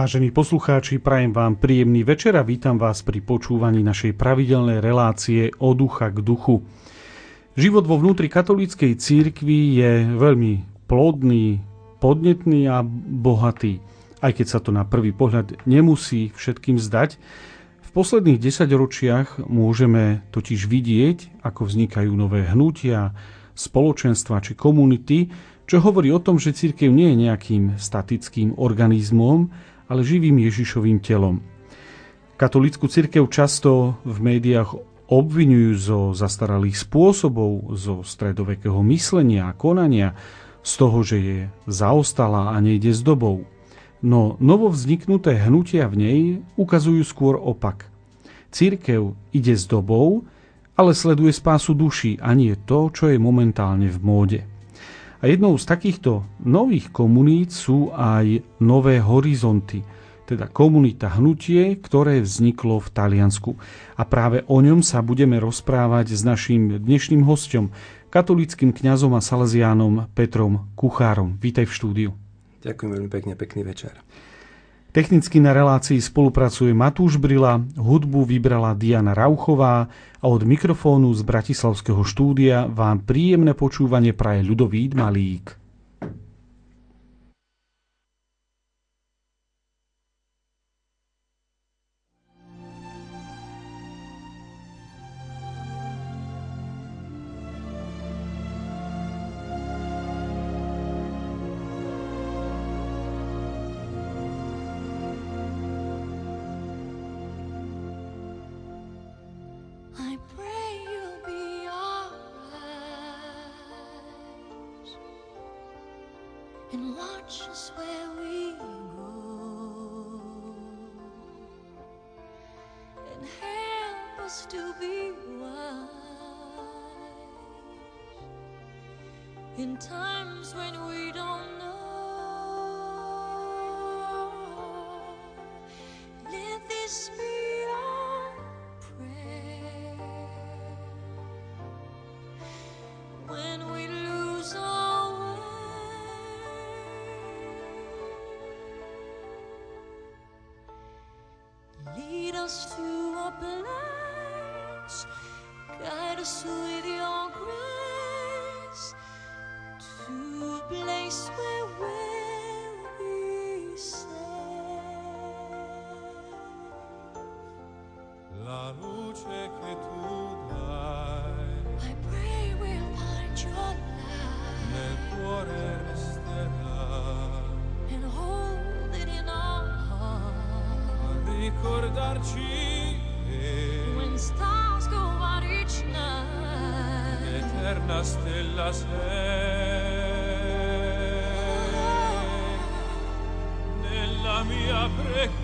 Vážení poslucháči, prajem vám príjemný večer a vítam vás pri počúvaní našej pravidelnej relácie od ducha k duchu. Život vo vnútri katolíckej církvy je veľmi plodný, podnetný a bohatý. Aj keď sa to na prvý pohľad nemusí všetkým zdať, v posledných desaťročiach môžeme totiž vidieť, ako vznikajú nové hnutia, spoločenstva či komunity, čo hovorí o tom, že církev nie je nejakým statickým organizmom, ale živým Ježišovým telom. Katolickú cirkev často v médiách obvinujú zo zastaralých spôsobov, zo stredovekého myslenia a konania, z toho, že je zaostalá a nejde s dobou. No novovzniknuté hnutia v nej ukazujú skôr opak. Církev ide s dobou, ale sleduje spásu duší a nie to, čo je momentálne v móde. A jednou z takýchto nových komunít sú aj nové horizonty, teda komunita hnutie, ktoré vzniklo v Taliansku. A práve o ňom sa budeme rozprávať s našim dnešným hostom, katolickým kňazom a salesiánom Petrom Kuchárom. Vítaj v štúdiu. Ďakujem veľmi pekne, pekný večer. Technicky na relácii spolupracuje Matúš Brila, hudbu vybrala Diana Rauchová a od mikrofónu z Bratislavského štúdia vám príjemné počúvanie praje ľudový Malík. and watch us where we go. And help us to be wise in times when we don't ricordarci when stars go out each night eterna stella sei. Nella mia preghiera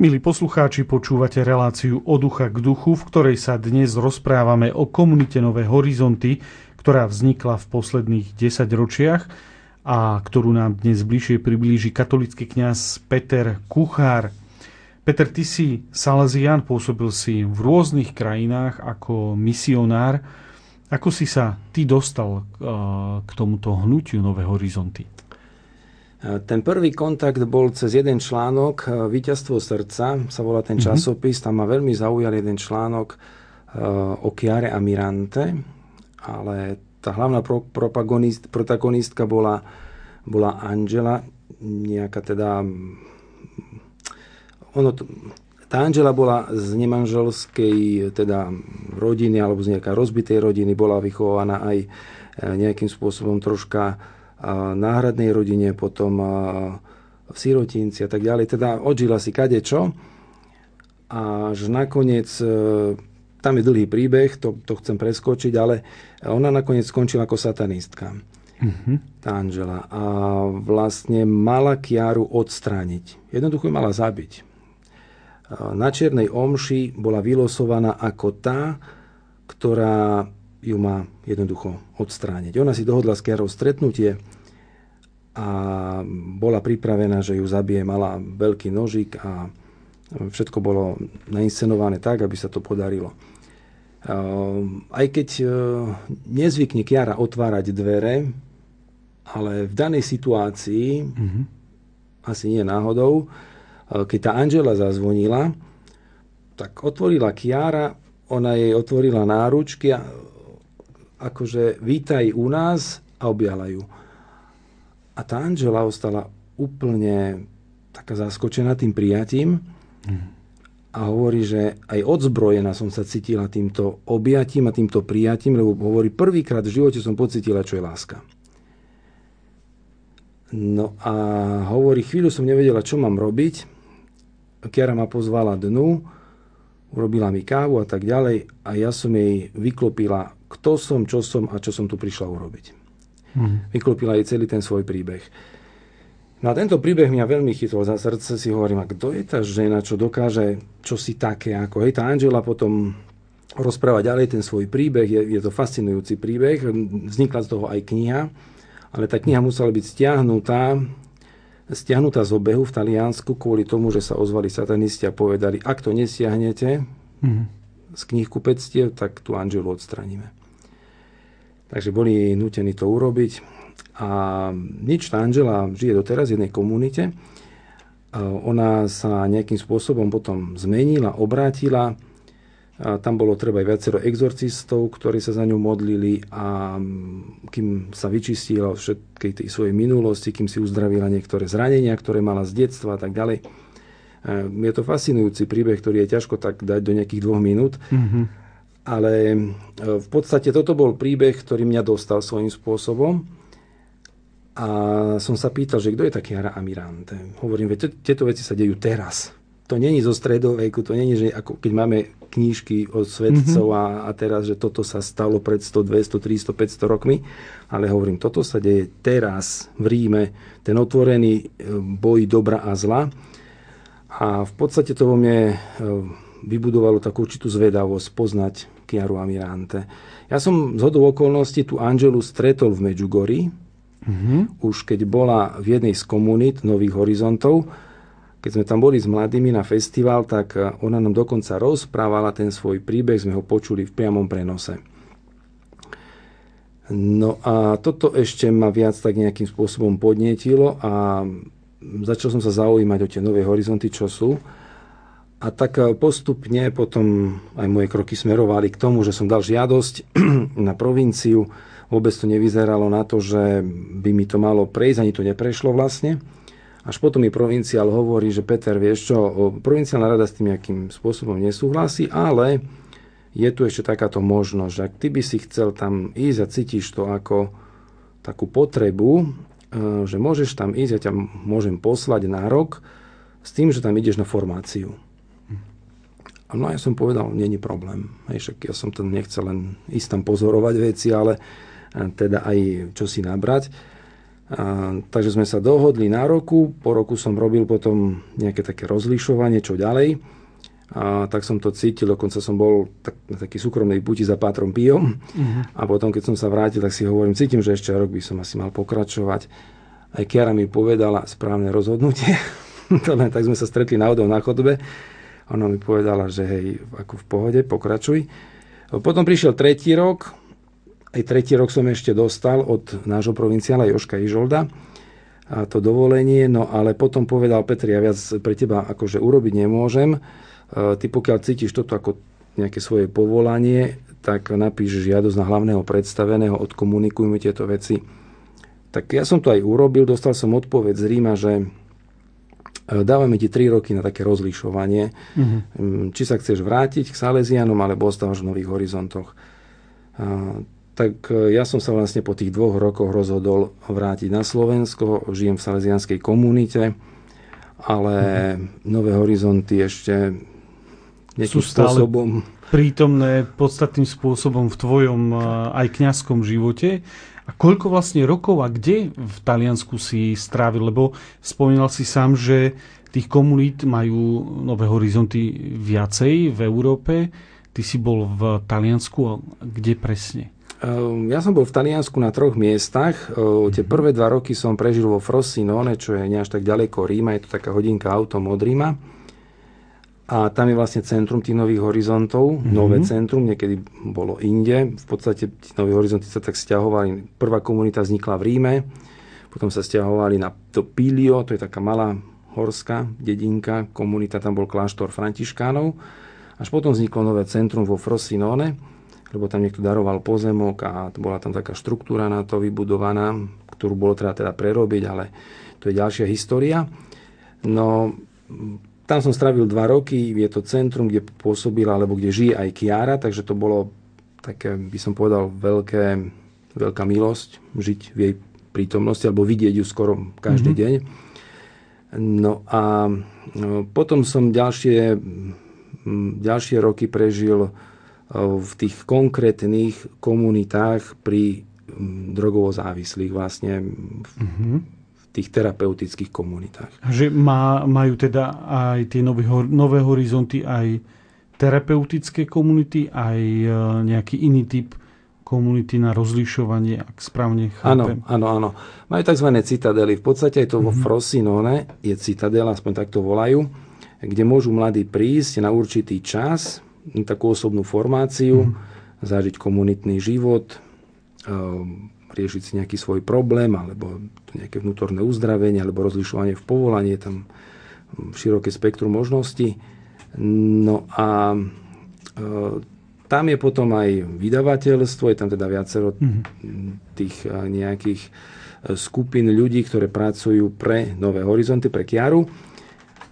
Milí poslucháči, počúvate reláciu od ducha k duchu, v ktorej sa dnes rozprávame o komunite Nové horizonty, ktorá vznikla v posledných 10 ročiach a ktorú nám dnes bližšie priblíži katolický kňaz Peter Kuchár. Peter, ty si Salesian, pôsobil si v rôznych krajinách ako misionár. Ako si sa ty dostal eh, k tomuto hnutiu Nové horizonty? Ten prvý kontakt bol cez jeden článok, e, Výťazstvo srdca sa volá ten mhm. časopis, tam ma veľmi zaujal jeden článok e, o Chiare a Mirante, ale tá hlavná protagonist, protagonistka bola, bola Angela, nejaká teda... Ono, tá Angela bola z nemanželskej teda rodiny alebo z nejaká rozbitej rodiny, bola vychovaná aj e, nejakým spôsobom troška náhradnej rodine, potom v sirotinci a tak ďalej. Teda odžila si kade čo. Až nakoniec, e, tam je dlhý príbeh, to, to chcem preskočiť, ale ona nakoniec skončila ako satanistka. Uh-huh. Tá Angela. A vlastne mala Kiaru odstrániť. Jednoducho ju mala zabiť. Na Čiernej omši bola vylosovaná ako tá, ktorá ju má jednoducho odstrániť. Ona si dohodla s Kiarou stretnutie a bola pripravená, že ju zabije, mala veľký nožik a všetko bolo nainscenované tak, aby sa to podarilo. Aj keď e, nezvykne Kiara otvárať dvere, ale v danej situácii, mm-hmm. asi nie náhodou, e, keď tá Angela zazvonila, tak otvorila Kiara, ona jej otvorila náručky a akože vítaj u nás a objala ju. A tá Angela ostala úplne taká zaskočená tým prijatím a hovorí, že aj odzbrojená som sa cítila týmto objatím a týmto prijatím, lebo hovorí, prvýkrát v živote som pocitila, čo je láska. No a hovorí, chvíľu som nevedela, čo mám robiť. Kiara ma pozvala dnu, urobila mi kávu a tak ďalej a ja som jej vyklopila kto som, čo som a čo som tu prišla urobiť. Hmm. Vyklopila jej celý ten svoj príbeh. No a tento príbeh mňa veľmi chytol za srdce, si hovorím, a kto je tá žena, čo dokáže čo si také ako. Hej, tá Angela potom rozpráva ďalej ten svoj príbeh, je, je to fascinujúci príbeh, vznikla z toho aj kniha, ale tá kniha musela byť stiahnutá, stiahnutá z obehu v Taliansku kvôli tomu, že sa ozvali satanisti a povedali, ak to nesiahnete mm. z knihkupectiev, tak tú Angelu odstraníme. Takže boli nutení to urobiť. A nič, tá Angela žije doteraz v jednej komunite. Ona sa nejakým spôsobom potom zmenila, obrátila. A tam bolo treba aj viacero exorcistov, ktorí sa za ňu modlili a kým sa vyčistila všetkej tej svojej minulosti, kým si uzdravila niektoré zranenia, ktoré mala z detstva a tak ďalej. Je to fascinujúci príbeh, ktorý je ťažko tak dať do nejakých dvoch minút. Mm-hmm ale e, v podstate toto bol príbeh, ktorý mňa dostal svojím spôsobom. A som sa pýtal, že kto je taký Hara Amirante. Hovorím, že tieto veci sa dejú teraz. To není zo stredoveku, to není, že ako keď máme knížky od svetcov mm-hmm. a, a teraz, že toto sa stalo pred 100, 200, 300, 500 rokmi. Ale hovorím, toto sa deje teraz v Ríme. Ten otvorený e, boj dobra a zla. A v podstate to vo mne e, vybudovalo takú určitú zvedavosť poznať Chiaru Amirante. Ja som z hodou okolností tú Angelu stretol v Medjugorji, mm-hmm. už keď bola v jednej z komunít Nových horizontov. Keď sme tam boli s mladými na festival, tak ona nám dokonca rozprávala ten svoj príbeh, sme ho počuli v priamom prenose. No a toto ešte ma viac tak nejakým spôsobom podnietilo a začal som sa zaujímať o tie nové horizonty, čo sú. A tak e, postupne potom aj moje kroky smerovali k tomu, že som dal žiadosť na provinciu. Vôbec to nevyzeralo na to, že by mi to malo prejsť, ani to neprešlo vlastne. Až potom mi provinciál hovorí, že Peter, vieš čo, provinciálna rada s tým nejakým spôsobom nesúhlasí, ale je tu ešte takáto možnosť, že ak ty by si chcel tam ísť a cítiš to ako takú potrebu, e, že môžeš tam ísť, ja ťa môžem poslať na rok s tým, že tam ideš na formáciu. No ja som povedal, není problém. Hej, však ja som tam nechcel len ísť tam pozorovať veci, ale teda aj čo si nabrať. A, takže sme sa dohodli na roku, po roku som robil potom nejaké také rozlišovanie, čo ďalej. A tak som to cítil, dokonca som bol tak, na taký súkromnej puti za Pátrom Pijom. Uh-huh. A potom, keď som sa vrátil, tak si hovorím, cítim, že ešte rok by som asi mal pokračovať. Aj Kiara mi povedala správne rozhodnutie. tak sme sa stretli náhodou na chodbe ona mi povedala, že hej, ako v pohode, pokračuj. Potom prišiel tretí rok, aj tretí rok som ešte dostal od nášho provinciála Joška Ižolda a to dovolenie, no ale potom povedal Petri, ja viac pre teba akože urobiť nemôžem. E, ty pokiaľ cítiš toto ako nejaké svoje povolanie, tak napíš žiadosť na hlavného predstaveného, odkomunikujme tieto veci. Tak ja som to aj urobil, dostal som odpoveď z Ríma, že dávame ti 3 roky na také rozlišovanie, uh-huh. či sa chceš vrátiť k Salesianom, alebo ostávaš v nových horizontoch. A, tak e, ja som sa vlastne po tých dvoch rokoch rozhodol vrátiť na Slovensko, žijem v salesianskej komunite, ale uh-huh. nové horizonty ešte nejakým spôsobom... prítomné podstatným spôsobom v tvojom aj kňazskom živote. A koľko vlastne rokov a kde v Taliansku si strávil? Lebo spomínal si sám, že tých komunít majú nové horizonty viacej v Európe. Ty si bol v Taliansku a kde presne? Ehm, ja som bol v Taliansku na troch miestach. Ehm, tie mhm. prvé dva roky som prežil vo Frosinone, čo je neaž tak ďaleko Ríma, je to taká hodinka autom od Ríma. A tam je vlastne centrum tých nových horizontov, mm-hmm. nové centrum, niekedy bolo inde. V podstate tí nové horizonty sa tak stiahovali. Prvá komunita vznikla v Ríme, potom sa stiahovali na to Pilio, to je taká malá horská dedinka, komunita, tam bol kláštor františkánov. Až potom vzniklo nové centrum vo Frosinone, lebo tam niekto daroval pozemok a bola tam taká štruktúra na to vybudovaná, ktorú bolo treba teda prerobiť, ale to je ďalšia história. No, tam som strávil dva roky, je to centrum, kde pôsobila, alebo kde žije aj Kiara, takže to bolo také, by som povedal, veľké, veľká milosť žiť v jej prítomnosti, alebo vidieť ju skoro každý mm-hmm. deň. No a no, potom som ďalšie, ďalšie roky prežil v tých konkrétnych komunitách pri drogovo závislých vlastne mm-hmm tých terapeutických komunitách. Že má, majú teda aj tie nové, nové horizonty, aj terapeutické komunity, aj e, nejaký iný typ komunity na rozlišovanie, ak správne chápem. Áno, áno, áno. Majú tzv. citadely. V podstate aj to mm-hmm. vo mhm. Frosinone je citadela, aspoň takto volajú, kde môžu mladí prísť na určitý čas, takú osobnú formáciu, mm-hmm. zažiť komunitný život, um, riešiť si nejaký svoj problém, alebo nejaké vnútorné uzdravenie, alebo rozlišovanie v povolaní, je tam široké spektrum možností. No a e, tam je potom aj vydavateľstvo, je tam teda viacero mm-hmm. tých e, nejakých e, skupín ľudí, ktoré pracujú pre Nové horizonty, pre Kiaru.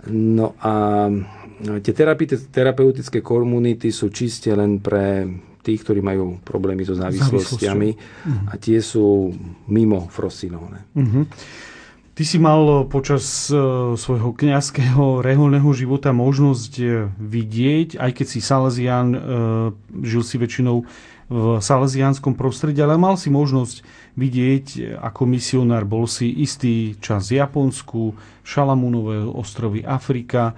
No a tie terapeutické komunity sú čiste len pre tých, ktorí majú problémy so závislostiami uh-huh. a tie sú mimo Frosinone. Uh-huh. Ty si mal počas uh, svojho kňazského reholného života možnosť uh, vidieť, aj keď si Salesian, žil si väčšinou v salesianskom prostredí, ale mal si možnosť vidieť ako misionár. Bol si istý čas v Japonsku, Šalamúnové ostrovy, Afrika.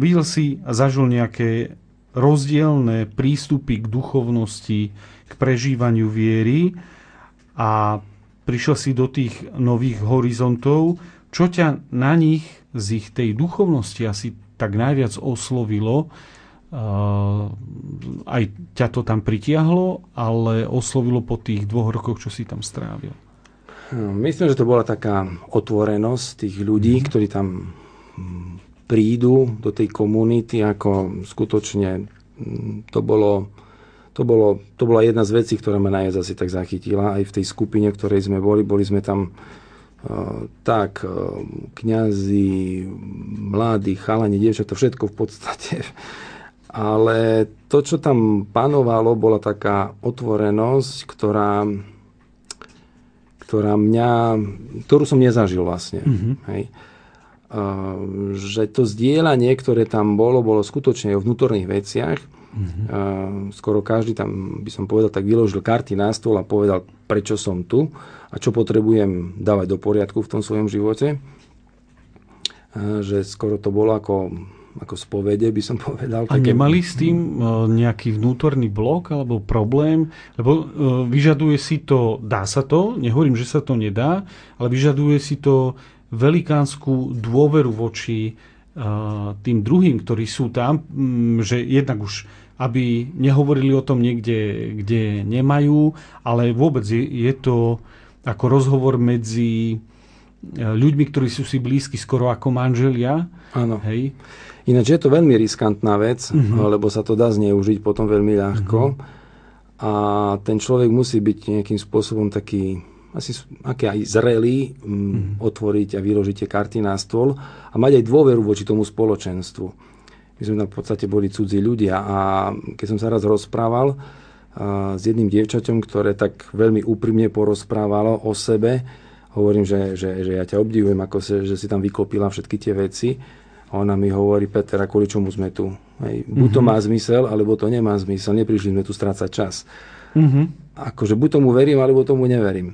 Videl si a zažil nejaké rozdielne prístupy k duchovnosti, k prežívaniu viery a prišiel si do tých nových horizontov, čo ťa na nich z ich tej duchovnosti asi tak najviac oslovilo, aj ťa to tam pritiahlo, ale oslovilo po tých dvoch rokoch, čo si tam strávil? No, myslím, že to bola taká otvorenosť tých ľudí, mm. ktorí tam prídu do tej komunity, ako skutočne mm, to bolo, to, bolo, to bola jedna z vecí, ktorá ma najviac asi tak zachytila. Aj v tej skupine, ktorej sme boli, boli sme tam uh, tak, uh, kňazi, mladí, chalani, dievčatá, všetko v podstate. Ale to, čo tam panovalo, bola taká otvorenosť, ktorá ktorá mňa, ktorú som nezažil vlastne. Mm-hmm. Hej. Že to zdieľanie, ktoré tam bolo, bolo skutočne o vnútorných veciach. Mm-hmm. Skoro každý tam, by som povedal, tak vyložil karty na stôl a povedal, prečo som tu a čo potrebujem dávať do poriadku v tom svojom živote. Že skoro to bolo ako ako spovede, by som povedal. A také... nemali s tým e, nejaký vnútorný blok alebo problém? Lebo e, vyžaduje si to, dá sa to, nehovorím, že sa to nedá, ale vyžaduje si to velikánsku dôveru voči e, tým druhým, ktorí sú tam, že jednak už aby nehovorili o tom niekde, kde nemajú, ale vôbec je, je to ako rozhovor medzi ľuďmi, ktorí sú si blízki skoro ako manželia. Áno. Hej. Ináč je to veľmi riskantná vec, mm-hmm. lebo sa to dá zneužiť potom veľmi ľahko. Mm-hmm. A ten človek musí byť nejakým spôsobom taký asi aký aj zrelý, mm, otvoriť a vyložiť tie karty na stôl a mať aj dôveru voči tomu spoločenstvu. My sme tam v podstate boli cudzí ľudia a keď som sa raz rozprával a, s jedným dievčaťom, ktoré tak veľmi úprimne porozprávalo o sebe, hovorím, že, že, že ja ťa obdivujem, ako se, že si tam vyklopila všetky tie veci, a ona mi hovorí, Peter, a kvôli čomu sme tu? Hej, buď to mhm. má zmysel, alebo to nemá zmysel. Neprišli sme tu strácať čas. Mm-hmm. Akože buď tomu verím, alebo tomu neverím.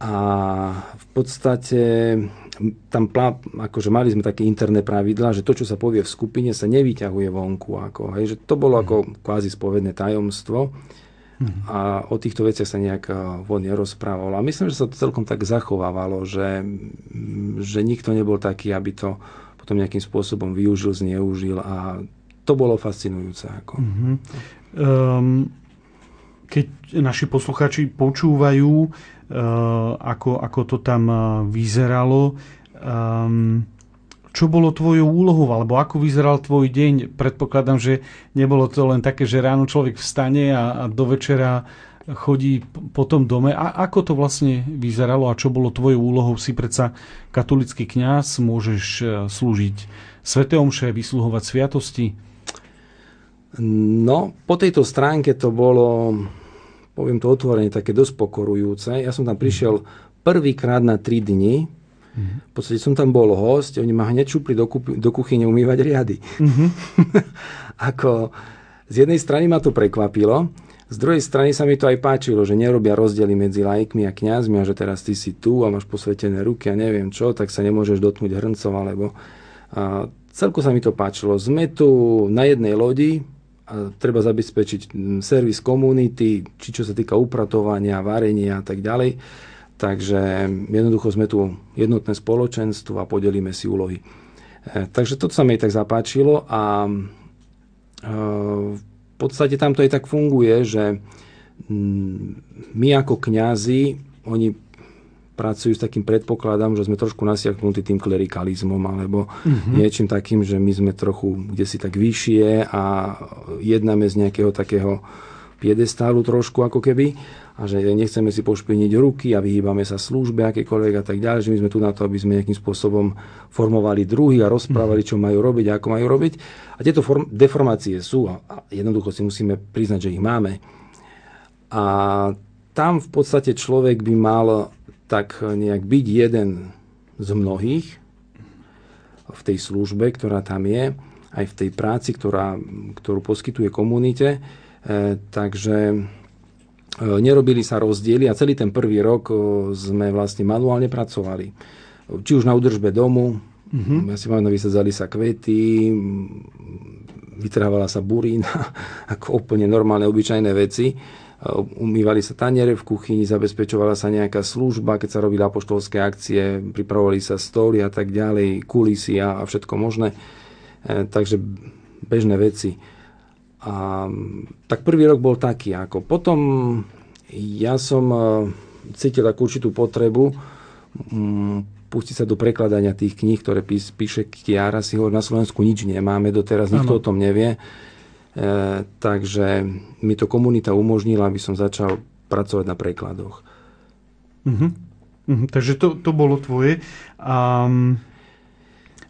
A v podstate tam akože mali sme také interné pravidla, že to, čo sa povie v skupine, sa nevyťahuje vonku. Ako, hej, že to bolo ako mhm. kvázi spovedné tajomstvo a o týchto veciach sa nejak eh, von nerozprávalo. A myslím, že sa to celkom tak zachovávalo, že, že nikto nebol taký, aby to potom nejakým spôsobom využil, zneužil a to bolo fascinujúce. Ako. Mm-hmm. Um, keď naši posluchači počúvajú, uh, ako, ako to tam eh, vyzeralo, um, čo bolo tvojou úlohou, alebo ako vyzeral tvoj deň? Predpokladám, že nebolo to len také, že ráno človek vstane a, a do večera chodí po tom dome. A ako to vlastne vyzeralo a čo bolo tvojou úlohou? Si predsa katolický kňaz, môžeš e, slúžiť Svete Omše, vysluhovať sviatosti? No, po tejto stránke to bolo, poviem to otvorene, také dosť pokorujúce. Ja som tam prišiel prvýkrát na 3 dni, v podstate som tam bol host, oni ma hneď čupli do, do kuchyne umývať riady. Mm-hmm. Ako, z jednej strany ma to prekvapilo, z druhej strany sa mi to aj páčilo, že nerobia rozdiely medzi lajkmi a kňazmi a že teraz ty si tu a máš posvetené ruky a neviem čo, tak sa nemôžeš dotknúť hrncov alebo... A celku sa mi to páčilo. Sme tu na jednej lodi, treba zabezpečiť servis komunity, či čo sa týka upratovania, varenia a tak ďalej Takže jednoducho sme tu jednotné spoločenstvo a podelíme si úlohy. E, takže toto sa mi tak zapáčilo a e, v podstate tam to aj tak funguje, že my ako kňazi, oni pracujú s takým predpokladom, že sme trošku nasiaknutí tým klerikalizmom alebo mm-hmm. niečím takým, že my sme trochu kde si tak vyššie a jednáme z nejakého takého piedestálu trošku ako keby a že nechceme si pošpiniť ruky a vyhýbame sa službe akékoľvek a tak ďalej, že my sme tu na to, aby sme nejakým spôsobom formovali druhých a rozprávali, čo majú robiť a ako majú robiť. A tieto form- deformácie sú a jednoducho si musíme priznať, že ich máme. A tam v podstate človek by mal tak nejak byť jeden z mnohých v tej službe, ktorá tam je, aj v tej práci, ktorá, ktorú poskytuje komunite. E, takže E, nerobili sa rozdiely a celý ten prvý rok e, sme vlastne manuálne pracovali. Či už na údržbe domu, mm-hmm. ja si mám, vysadzali sa kvety, vytrhávala sa burína, ako úplne normálne, obyčajné veci. E, umývali sa taniere v kuchyni, zabezpečovala sa nejaká služba, keď sa robili apoštolské akcie, pripravovali sa stoly a tak ďalej, kulisy a, a všetko možné. Takže bežné veci. A, tak prvý rok bol taký. Ako potom ja som e, cítil takú určitú potrebu mm, pustiť sa do prekladania tých kníh, ktoré píše Kiara. Si hovorí, na Slovensku nič nemáme doteraz, nikto ano. o tom nevie. E, takže mi to komunita umožnila, aby som začal pracovať na prekladoch. Uh-huh. Uh-huh. Takže to, to bolo tvoje. Um,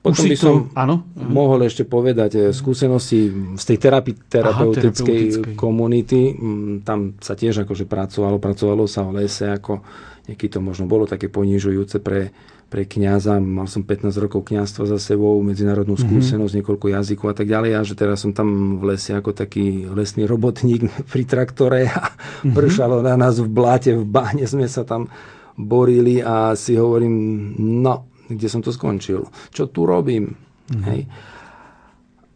potom by som to, áno? mohol ešte povedať eh, skúsenosti z tej terapi, terapeutickej, Aha, komunity. Mm, tam sa tiež akože pracovalo, pracovalo sa o lese, ako niekedy to možno bolo také ponižujúce pre, pre kniaza. Mal som 15 rokov kniazstva za sebou, medzinárodnú mhm. skúsenosť, mm-hmm. niekoľko jazykov a tak ďalej. A že teraz som tam v lese ako taký lesný robotník pri traktore a mm-hmm. pršalo na nás v bláte, v báne sme sa tam borili a si hovorím, no, kde som to skončil, čo tu robím. Mm-hmm. Hej.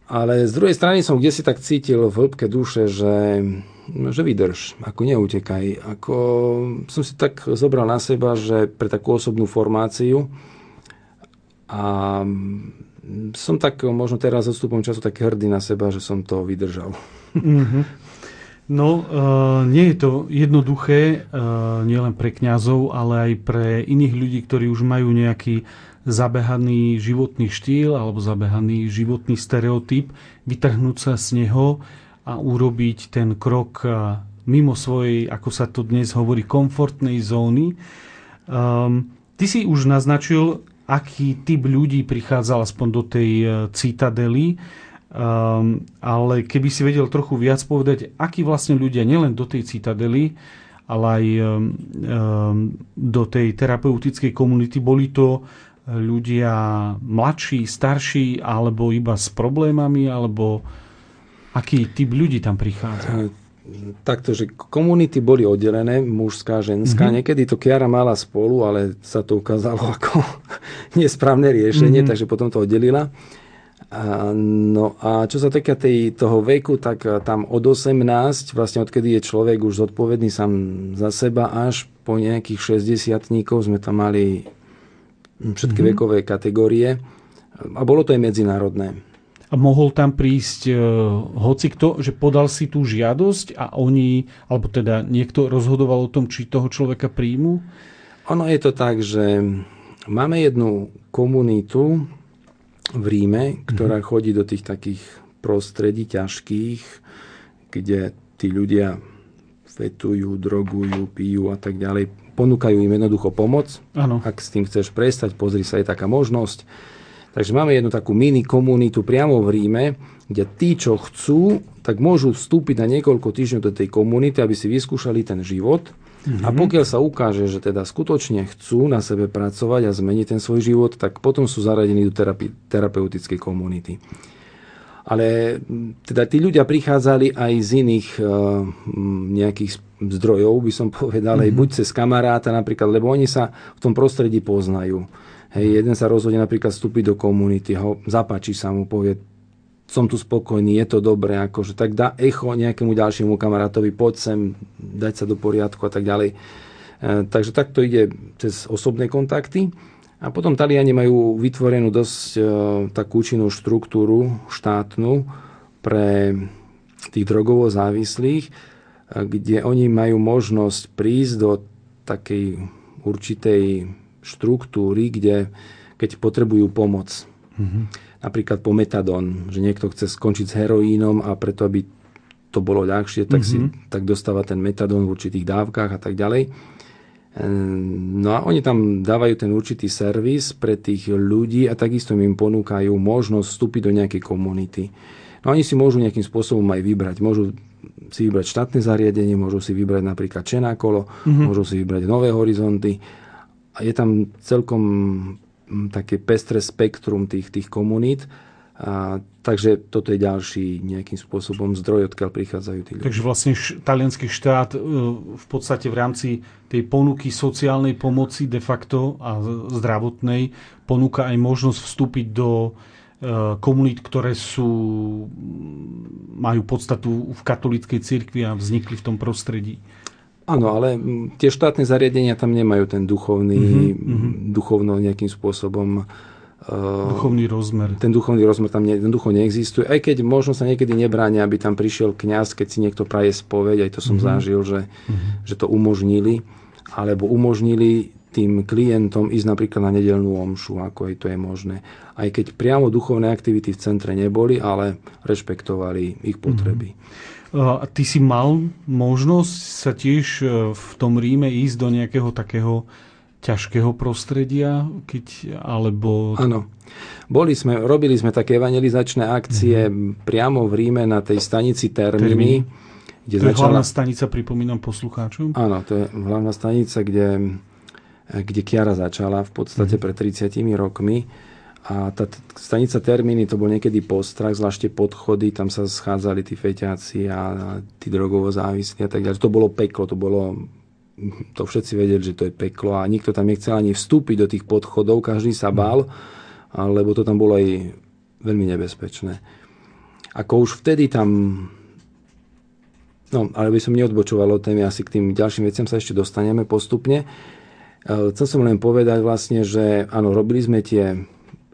Ale z druhej strany som kde si tak cítil v hĺbke duše, že, že vydrž, ako neutekaj. Ako som si tak zobral na seba, že pre takú osobnú formáciu a som tak možno teraz odstupom času tak hrdý na seba, že som to vydržal. Mm-hmm. No, uh, nie je to jednoduché, uh, nielen pre kňazov, ale aj pre iných ľudí, ktorí už majú nejaký zabehaný životný štýl alebo zabehaný životný stereotyp, vytrhnúť sa z neho a urobiť ten krok uh, mimo svojej, ako sa to dnes hovorí, komfortnej zóny. Um, ty si už naznačil, aký typ ľudí prichádzal aspoň do tej citadely. Um, ale keby si vedel trochu viac povedať, akí vlastne ľudia nielen do tej citadely, ale aj um, do tej terapeutickej komunity, boli to ľudia mladší, starší, alebo iba s problémami, alebo aký typ ľudí tam prichádza? Takto, že komunity boli oddelené, mužská, ženská. Mm-hmm. Niekedy to Kiara mala spolu, ale sa to ukázalo ako nesprávne riešenie, mm-hmm. takže potom to oddelila. No a čo sa týka tej, toho veku, tak eh, tam od 18, vlastne odkedy je človek už zodpovedný sám za seba, až po nejakých 60 sme tam mali všetky mm-hmm. vekové kategórie. A bolo to aj medzinárodné. A mohol tam prísť uh, hoci kto, že podal si tú žiadosť a oni, alebo teda niekto rozhodoval o tom, či toho človeka príjmu? Ono je to tak, že máme jednu komunitu, v Ríme, ktorá mm-hmm. chodí do tých takých prostredí ťažkých, kde tí ľudia fetujú, drogujú, pijú a tak ďalej. Ponúkajú im jednoducho pomoc. Ano. Ak s tým chceš prestať, pozri sa, je taká možnosť. Takže máme jednu takú mini komunitu priamo v Ríme, kde tí, čo chcú, tak môžu vstúpiť na niekoľko týždňov do tej komunity, aby si vyskúšali ten život Mm-hmm. A pokiaľ sa ukáže, že teda skutočne chcú na sebe pracovať a zmeniť ten svoj život, tak potom sú zaradení do terapi- terapeutickej komunity. Ale teda tí ľudia prichádzali aj z iných uh, nejakých zdrojov, by som povedal, mm-hmm. aj buď cez kamaráta napríklad, lebo oni sa v tom prostredí poznajú. Hej, jeden sa rozhodne napríklad vstúpiť do komunity, ho zapáči sa mu, povie, som tu spokojný, je to dobré, akože tak dá echo nejakému ďalšiemu kamarátovi, poď sem, dať sa do poriadku a tak ďalej. E, takže takto ide cez osobné kontakty. A potom Taliani majú vytvorenú dosť e, takú účinnú štruktúru štátnu pre tých drogovo závislých, e, kde oni majú možnosť prísť do takej určitej štruktúry, kde keď potrebujú pomoc. Mm-hmm napríklad po metadón, že niekto chce skončiť s heroínom a preto, aby to bolo ľahšie, tak, mm-hmm. si, mhm. tak dostáva ten metadón v určitých dávkach a tak ďalej. Ehm, no a oni tam dávajú ten určitý servis pre tých ľudí a takisto im ponúkajú možnosť vstúpiť do nejakej komunity. No oni si môžu nejakým spôsobom aj vybrať. Môžu si vybrať štátne zariadenie, môžu si vybrať napríklad Čenákolo, mm-hmm. môžu si vybrať Nové horizonty. Je tam celkom také pestré spektrum tých, tých komunít. A, takže toto je ďalší nejakým spôsobom zdroj, odkiaľ prichádzajú tí ľudia. Takže vlastne talianský štát e, v podstate v rámci tej ponuky sociálnej pomoci de facto a zdravotnej ponúka aj možnosť vstúpiť do e, komunít, ktoré sú, majú podstatu v katolíckej cirkvi a vznikli v tom prostredí. Áno, ale tie štátne zariadenia tam nemajú ten duchovný, mm-hmm. duchovno nejakým spôsobom uh, Duchovný rozmer. Ten duchovný rozmer tam ne, jednoducho neexistuje. Aj keď možno sa niekedy nebránia, aby tam prišiel kňaz, keď si niekto praje spoveď, aj to som mm-hmm. zažil, že, mm-hmm. že to umožnili. alebo umožnili tým klientom ísť napríklad na nedelnú omšu, ako aj to je možné. Aj keď priamo duchovné aktivity v centre neboli, ale rešpektovali ich potreby. Mm. A ty si mal možnosť sa tiež e, v tom Ríme ísť do nejakého takého ťažkého prostredia, keď, alebo... Áno. Boli sme, robili sme také evangelizačné akcie mm. priamo v Ríme na tej stanici Termini. Kde to začala... je hlavná stanica, pripomínam poslucháčom. Áno, to je hlavná stanica, kde kde Kiara začala v podstate mhm. pred 30 rokmi. A tá stanica Termíny to bol niekedy postrach, zvlášte podchody, tam sa schádzali tí feťáci a tí drogovo závislí a tak ďalej. To bolo peklo, to bolo to všetci vedeli, že to je peklo a nikto tam nechcel ani vstúpiť do tých podchodov, každý sa mhm. bál, lebo to tam bolo aj veľmi nebezpečné. Ako už vtedy tam No, ale by som neodbočoval od témy, asi k tým ďalším veciam sa ešte dostaneme postupne. Eh, chcel som len povedať vlastne, že áno, robili sme tie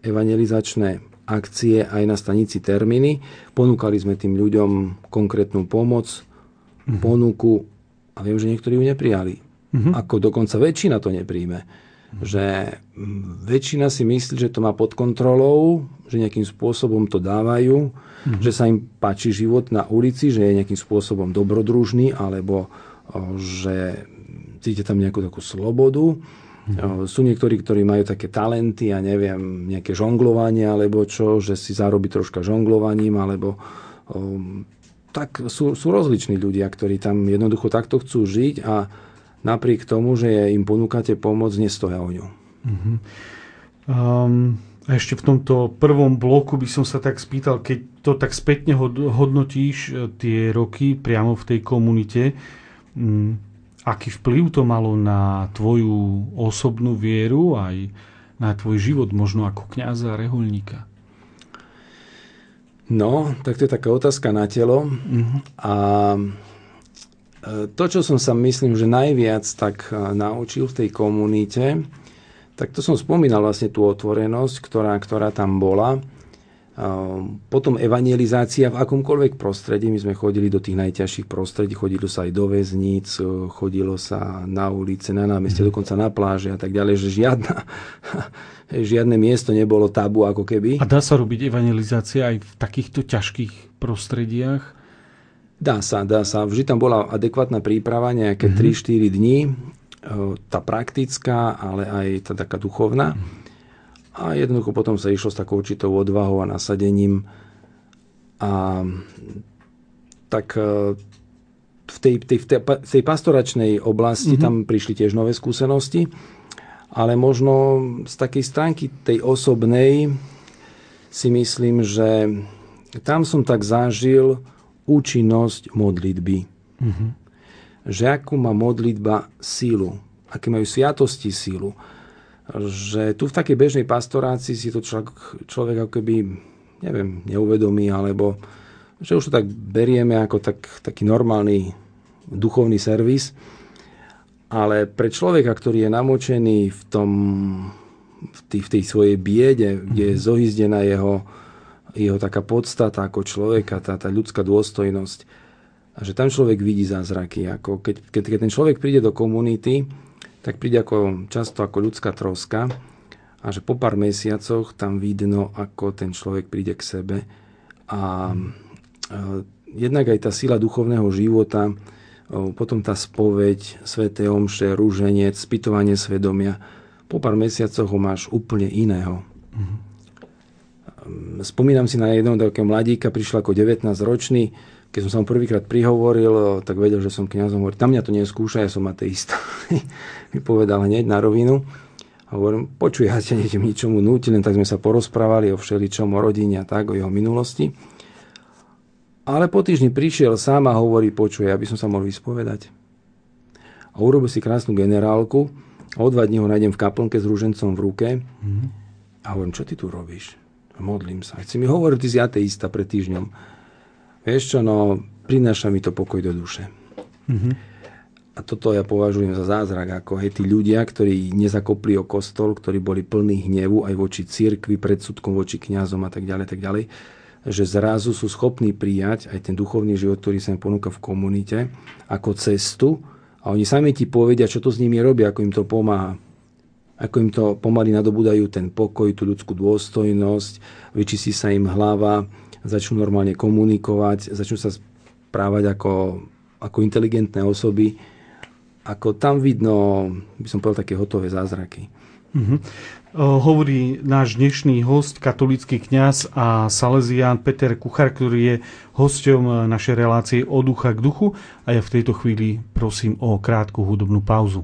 evangelizačné akcie aj na stanici Terminy. Ponúkali sme tým ľuďom konkrétnu pomoc, mm-hmm. ponuku a viem, že niektorí ju neprijali. Mm-hmm. Ako dokonca väčšina to nepríjme. Mm-hmm. Že väčšina si myslí, že to má pod kontrolou, že nejakým spôsobom to dávajú, mm-hmm. že sa im páči život na ulici, že je nejakým spôsobom dobrodružný, alebo že cítia tam nejakú takú slobodu. Mm-hmm. Sú niektorí, ktorí majú také talenty, ja neviem, nejaké žonglovanie alebo čo, že si zarobí troška žonglovaním, alebo um, tak sú, sú rozliční ľudia, ktorí tam jednoducho takto chcú žiť a napriek tomu, že im ponúkate pomoc, nestoja o ňu. Mm-hmm. Um, a ešte v tomto prvom bloku by som sa tak spýtal, keď to tak spätne hodnotíš e, tie roky priamo v tej komunite, um, aký vplyv to malo na tvoju osobnú vieru aj na tvoj život, možno ako kňaza a reholníka? No, tak to je taká otázka na telo. Uh-huh. A e, to, čo som sa myslím, že najviac tak e, naučil v tej komunite, tak to som spomínal vlastne tú otvorenosť, ktorá, ktorá tam bola. Potom evangelizácia v akomkoľvek prostredí. My sme chodili do tých najťažších prostredí, chodilo sa aj do väzníc, chodilo sa na ulice, na námestie, mm. dokonca na pláže a tak ďalej, že žiadna, žiadne miesto nebolo tabu ako keby. A dá sa robiť evangelizácia aj v takýchto ťažkých prostrediach? Dá sa, dá sa. Vždy tam bola adekvátna príprava, nejaké mm-hmm. 3-4 dní, tá praktická, ale aj tá taká duchovná. Mm-hmm a jednoducho potom sa išlo s takou určitou odvahou a nasadením. A tak e, v tej, tej, v tej, v tej pastoračnej oblasti mm-hmm. tam prišli tiež nové skúsenosti, ale možno z takej stránky tej osobnej si myslím, že tam som tak zažil účinnosť modlitby. Mm-hmm. Že akú má modlitba sílu, aké majú sviatosti sílu že tu v takej bežnej pastorácii si to človek, človek ako keby, neviem, neuvedomí, alebo že už to tak berieme ako tak, taký normálny duchovný servis. Ale pre človeka, ktorý je namočený v tom, v tej, v tej svojej biede, kde je mhm. zohyzdená jeho, jeho taká podstata ako človeka, tá, tá ľudská dôstojnosť, a že tam človek vidí zázraky. Ako keď, keď, keď ten človek príde do komunity, tak príde ako, často ako ľudská troska a že po pár mesiacoch tam vidno, ako ten človek príde k sebe a, jednak aj tá sila duchovného života, potom tá spoveď, sveté omše, rúženec, spytovanie svedomia, po pár mesiacoch ho máš úplne iného. Mm-hmm. Spomínam si na jedného takého mladíka, prišiel ako 19-ročný, keď som sa mu prvýkrát prihovoril, tak vedel, že som kňazom. Hovorí, tam mňa to neskúša, ja som ateista. Mi povedal hneď na rovinu. A hovorím, počuj, ja ťa nejdem ničomu nútiť, len tak sme sa porozprávali o všeličom, o rodine a tak, o jeho minulosti. Ale po týždni prišiel sám a hovorí, počuj, ja by som sa mohol vyspovedať. A urobil si krásnu generálku. A o dva dní ho nájdem v kaplnke s rúžencom v ruke. Mm-hmm. A hovorím, čo ty tu robíš? A modlím sa. Chci mi hovoriť, ty si ateista pred týždňom. Vieš čo, no, prináša mi to pokoj do duše. Mm-hmm. A toto ja považujem za zázrak, ako hej, tí ľudia, ktorí nezakopli o kostol, ktorí boli plní hnevu aj voči cirkvi, predsudkom voči kňazom a tak ďalej, tak ďalej, že zrazu sú schopní prijať aj ten duchovný život, ktorý sa im ponúka v komunite, ako cestu A oni sami ti povedia, čo to s nimi robí, ako im to pomáha. Ako im to pomaly nadobúdajú ten pokoj, tú ľudskú dôstojnosť, vyčistí sa im hlava, začnú normálne komunikovať, začnú sa správať ako, ako inteligentné osoby. Ako tam vidno, by som povedal, také hotové zázraky. Uh-huh. Hovorí náš dnešný host, katolický kňaz a salezián Peter Kuchar, ktorý je hosťom našej relácie od ducha k duchu a ja v tejto chvíli prosím o krátku hudobnú pauzu.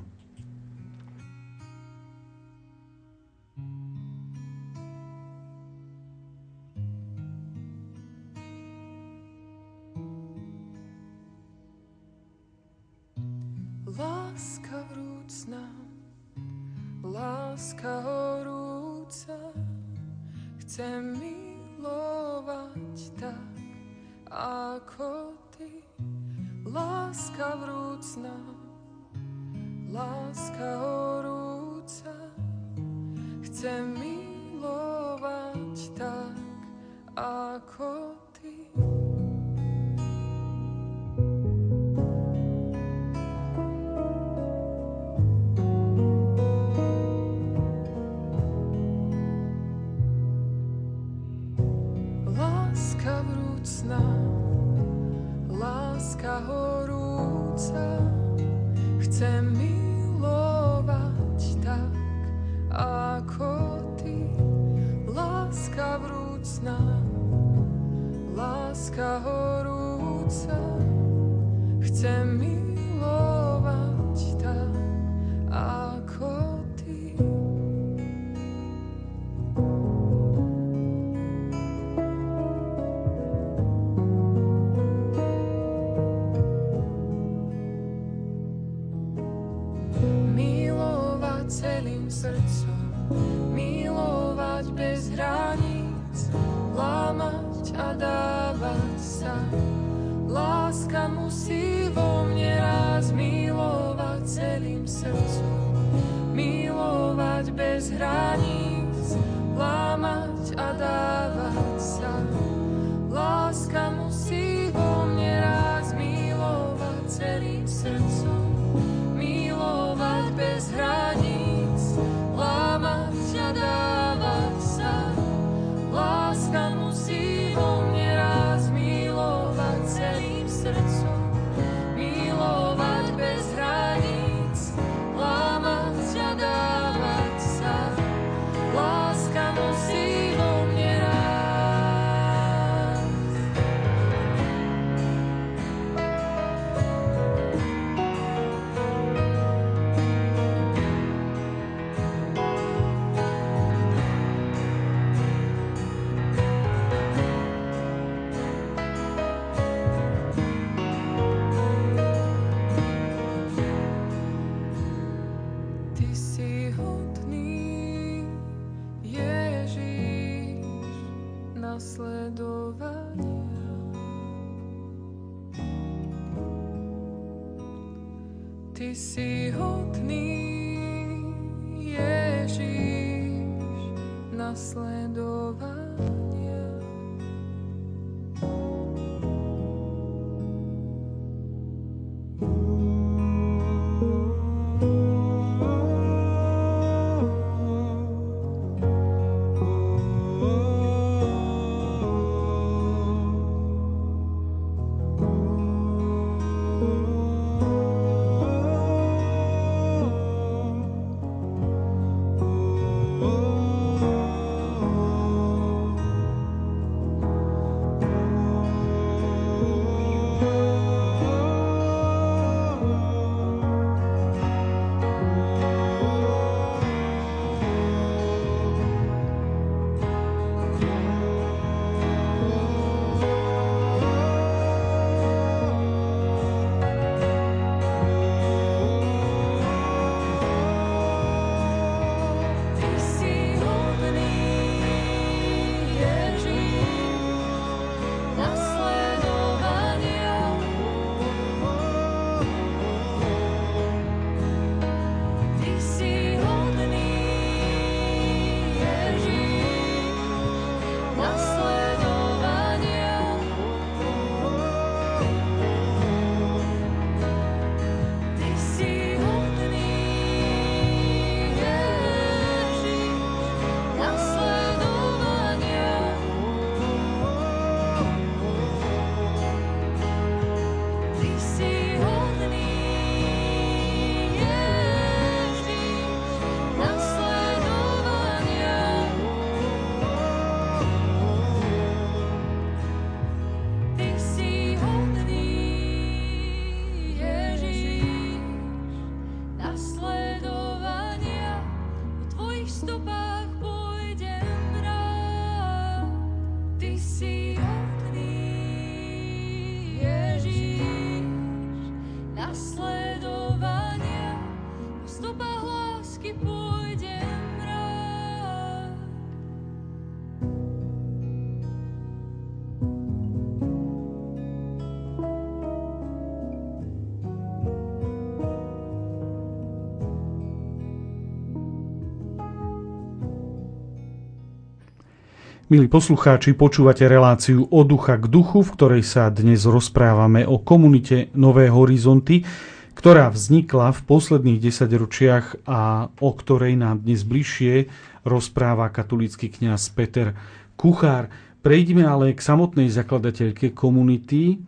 Milí poslucháči, počúvate reláciu od ducha k duchu, v ktorej sa dnes rozprávame o komunite Nové horizonty, ktorá vznikla v posledných desaťročiach a o ktorej nám dnes bližšie rozpráva katolícky kňaz Peter Kuchár. Prejdime ale k samotnej zakladateľke komunity.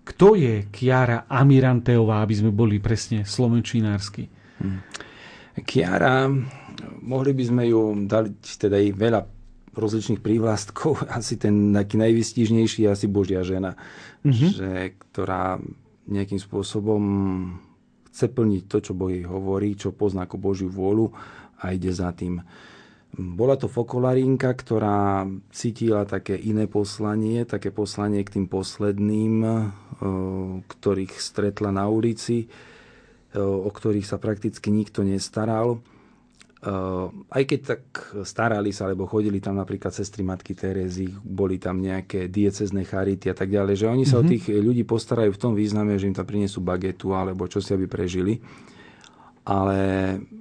Kto je Kiara Amiranteová, aby sme boli presne slovenčinársky? Kiara, mohli by sme ju dať teda jej veľa rozličných prívlastkov. Asi ten taký najvystížnejší je asi Božia žena, Mhm. že, ktorá nejakým spôsobom chce plniť to, čo Boh jej hovorí, čo pozná ako Božiu vôľu a ide za tým. Bola to fokolarínka, ktorá cítila také iné poslanie, také poslanie k tým posledným, eh, ktorých stretla na ulici, eh, o ktorých sa prakticky nikto nestaral. Uh, aj keď tak starali sa, alebo chodili tam napríklad sestry Matky Terezy, boli tam nejaké diecezne charity a tak ďalej, že oni sa mm-hmm. o tých ľudí postarajú v tom význame, že im tam prinesú bagetu alebo čo si aby prežili. Ale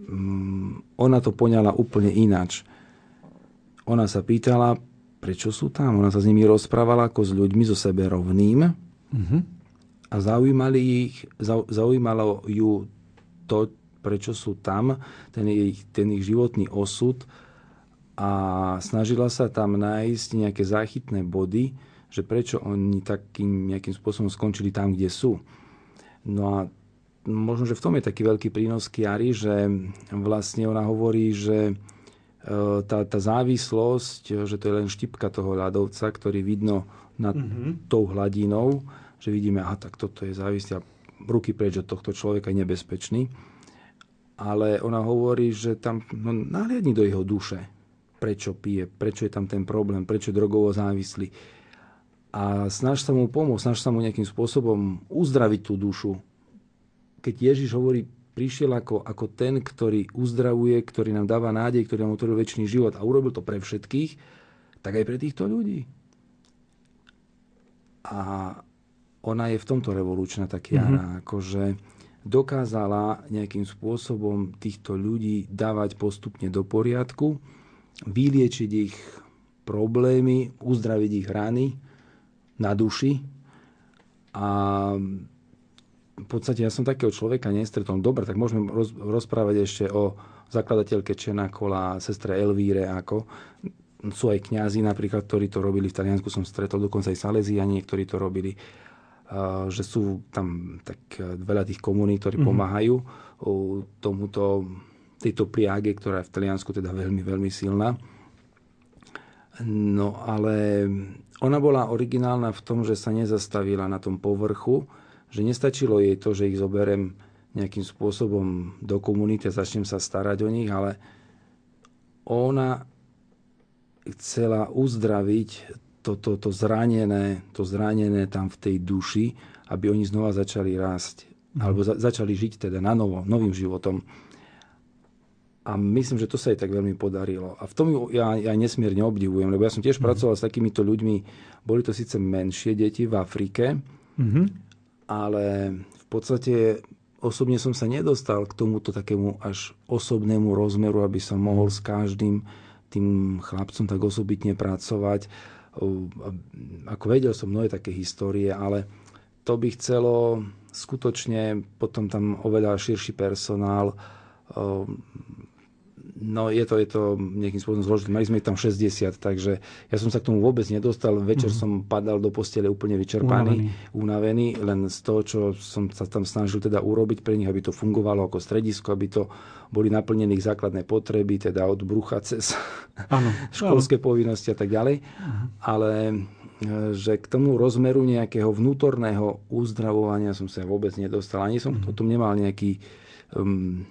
um, ona to poňala úplne ináč. Ona sa pýtala, prečo sú tam. Ona sa s nimi rozprávala ako s ľuďmi so sebe rovným Mhm. a zaujímali ich, zau- zaujímalo ju to, prečo sú tam, ten ich, ten ich životný osud a snažila sa tam nájsť nejaké záchytné body, že prečo oni takým nejakým spôsobom skončili tam, kde sú. No a možno, že v tom je taký veľký prínos Kiary, že vlastne ona hovorí, že e, tá, tá závislosť, že to je len štipka toho ľadovca, ktorý vidno nad Mhm. tou hladinou, že vidíme, aha, tak toto je závislý a ruky preč od tohto človeka je nebezpečný. Ale ona hovorí, že tam no, nahliadni do jeho duše, prečo pije, prečo je tam ten problém, prečo je drogovo závislý. A snaž sa mu pomôcť, snaž sa mu nejakým spôsobom uzdraviť tú dušu. Keď Ježiš hovorí, prišiel ako, ako ten, ktorý uzdravuje, ktorý nám dáva nádej, ktorý nám otvoril väčší život a urobil to pre všetkých, tak aj pre týchto ľudí. A ona je v tomto revolučná tá Kiara, mm-hmm. akože dokázala nejakým spôsobom týchto ľudí dávať postupne do poriadku, vyliečiť ich problémy, uzdraviť ich rany na duši. A v podstate ja som takého človeka nestretol. Dobre, tak môžeme roz, rozprávať ešte o zakladateľke Čenakola, sestre Elvíre, ako sú aj kňazi napríklad, ktorí to robili v Taliansku, som stretol dokonca aj Salesiani, ktorí to robili že sú tam tak uh, veľa tých komunít, ktorí mm-hmm. pomáhajú tomuto, tejto pliage, ktorá je v Taliansku teda veľmi, veľmi silná. No ale ona bola originálna v tom, že sa nezastavila na tom povrchu, že nestačilo jej to, že ich zoberem nejakým spôsobom do komunity a začnem sa starať o nich, ale ona chcela uzdraviť to, to, to, zranené, to zranené tam v tej duši, aby oni znova začali rásť. Mm. Alebo za, začali žiť teda na novo, novým životom. A myslím, že to sa jej tak veľmi podarilo. A v tom ju ja, ja nesmierne obdivujem, lebo ja som tiež mm. pracoval s takýmito ľuďmi. Boli to síce menšie deti v Afrike, mm-hmm. ale v podstate osobne som sa nedostal k tomuto takému až osobnému rozmeru, aby som mohol s každým tým chlapcom tak osobitne pracovať ako vedel som mnohé také histórie, ale to by chcelo skutočne potom tam oveľa širší personál. No je to, je to nejakým spôsobom zložité. Mali sme ich tam 60, takže ja som sa k tomu vôbec nedostal. Večer mm-hmm. som padal do postele úplne vyčerpaný, unavený. unavený, len z toho, čo som sa tam snažil teda urobiť pre nich, aby to fungovalo ako stredisko, aby to boli naplnené ich základné potreby, teda od brucha cez ano. školské povinnosti a tak ďalej. Uh-huh. Ale že k tomu rozmeru nejakého vnútorného uzdravovania som sa vôbec nedostal. Ani som uh-huh. o tom nemal nejaký um,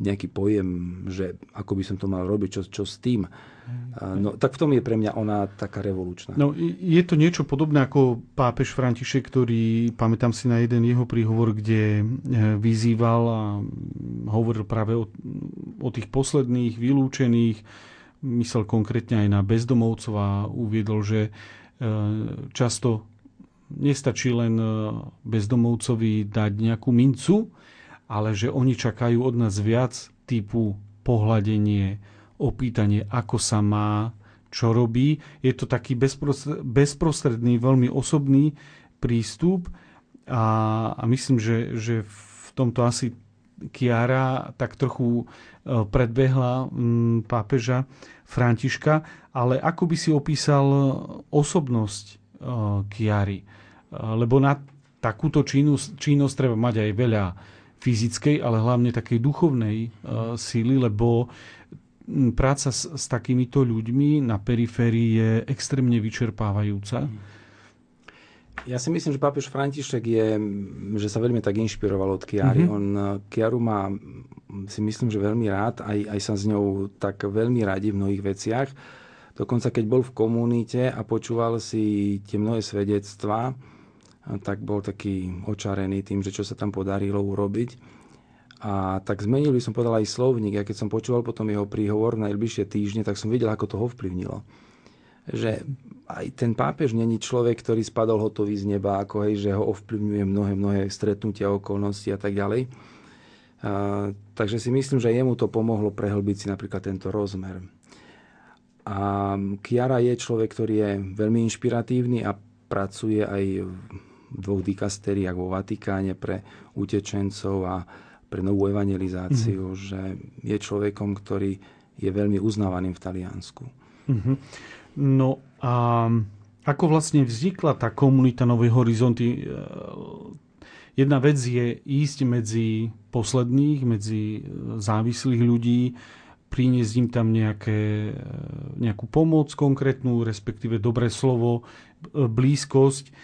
nejaký pojem, že ako by som to mal robiť, čo, čo s tým. No, tak v tom je pre mňa ona taká revolučná. No, je to niečo podobné ako pápež František, ktorý, pamätám si na jeden jeho príhovor, kde e, vyzýval a hovoril práve o, o tých posledných vylúčených, myslel konkrétne aj na bezdomovcov a uviedol, že často nestačí len e, bezdomovcovi dať nejakú mincu, ale že oni čakajú od nás viac typu pohľadenie, opýtanie, ako sa má, čo robí. Je to taký bezprostredný, veľmi osobný prístup a myslím, že, že v tomto asi Kiara tak trochu e, predbehla pápeža Františka, ale ako by si opísal osobnosť Kiary? lebo na takúto činnosť, činnosť treba mať aj veľa fyzickej, ale hlavne takej duchovnej síly, lebo práca s, s takýmito ľuďmi na periférii je extrémne vyčerpávajúca. Ja si myslím, že pápež František je, že sa veľmi tak inšpiroval od Kiary. Mm-hmm. On Kiaru má, si myslím, že veľmi rád, aj, aj sa s ňou tak veľmi radi v mnohých veciach. Dokonca keď bol v komunite a počúval si tie mnohé svedectvá, tak bol taký očarený tým, že čo sa tam podarilo urobiť. A tak zmenil by som povedal aj slovník. Ja keď som počúval potom jeho príhovor na najbližšie týždne, tak som videl, ako to ho vplyvnilo. Že aj ten pápež není človek, ktorý spadol hotový z neba, ako hej, že ho ovplyvňuje mnohé, mnohé stretnutia, okolnosti a tak ďalej. A, takže si myslím, že jemu to pomohlo prehlbiť si napríklad tento rozmer. A Kiara je človek, ktorý je veľmi inšpiratívny a pracuje aj v dvoch dikastériách vo Vatikáne pre utečencov a pre novú evangelizáciu, mm-hmm. že je človekom, ktorý je veľmi uznávaným v Taliansku. Mm-hmm. No a ako vlastne vznikla tá komunita Nové horizonty? Jedna vec je ísť medzi posledných, medzi závislých ľudí, priniesť im tam nejaké, nejakú pomoc konkrétnu, respektíve dobré slovo, blízkosť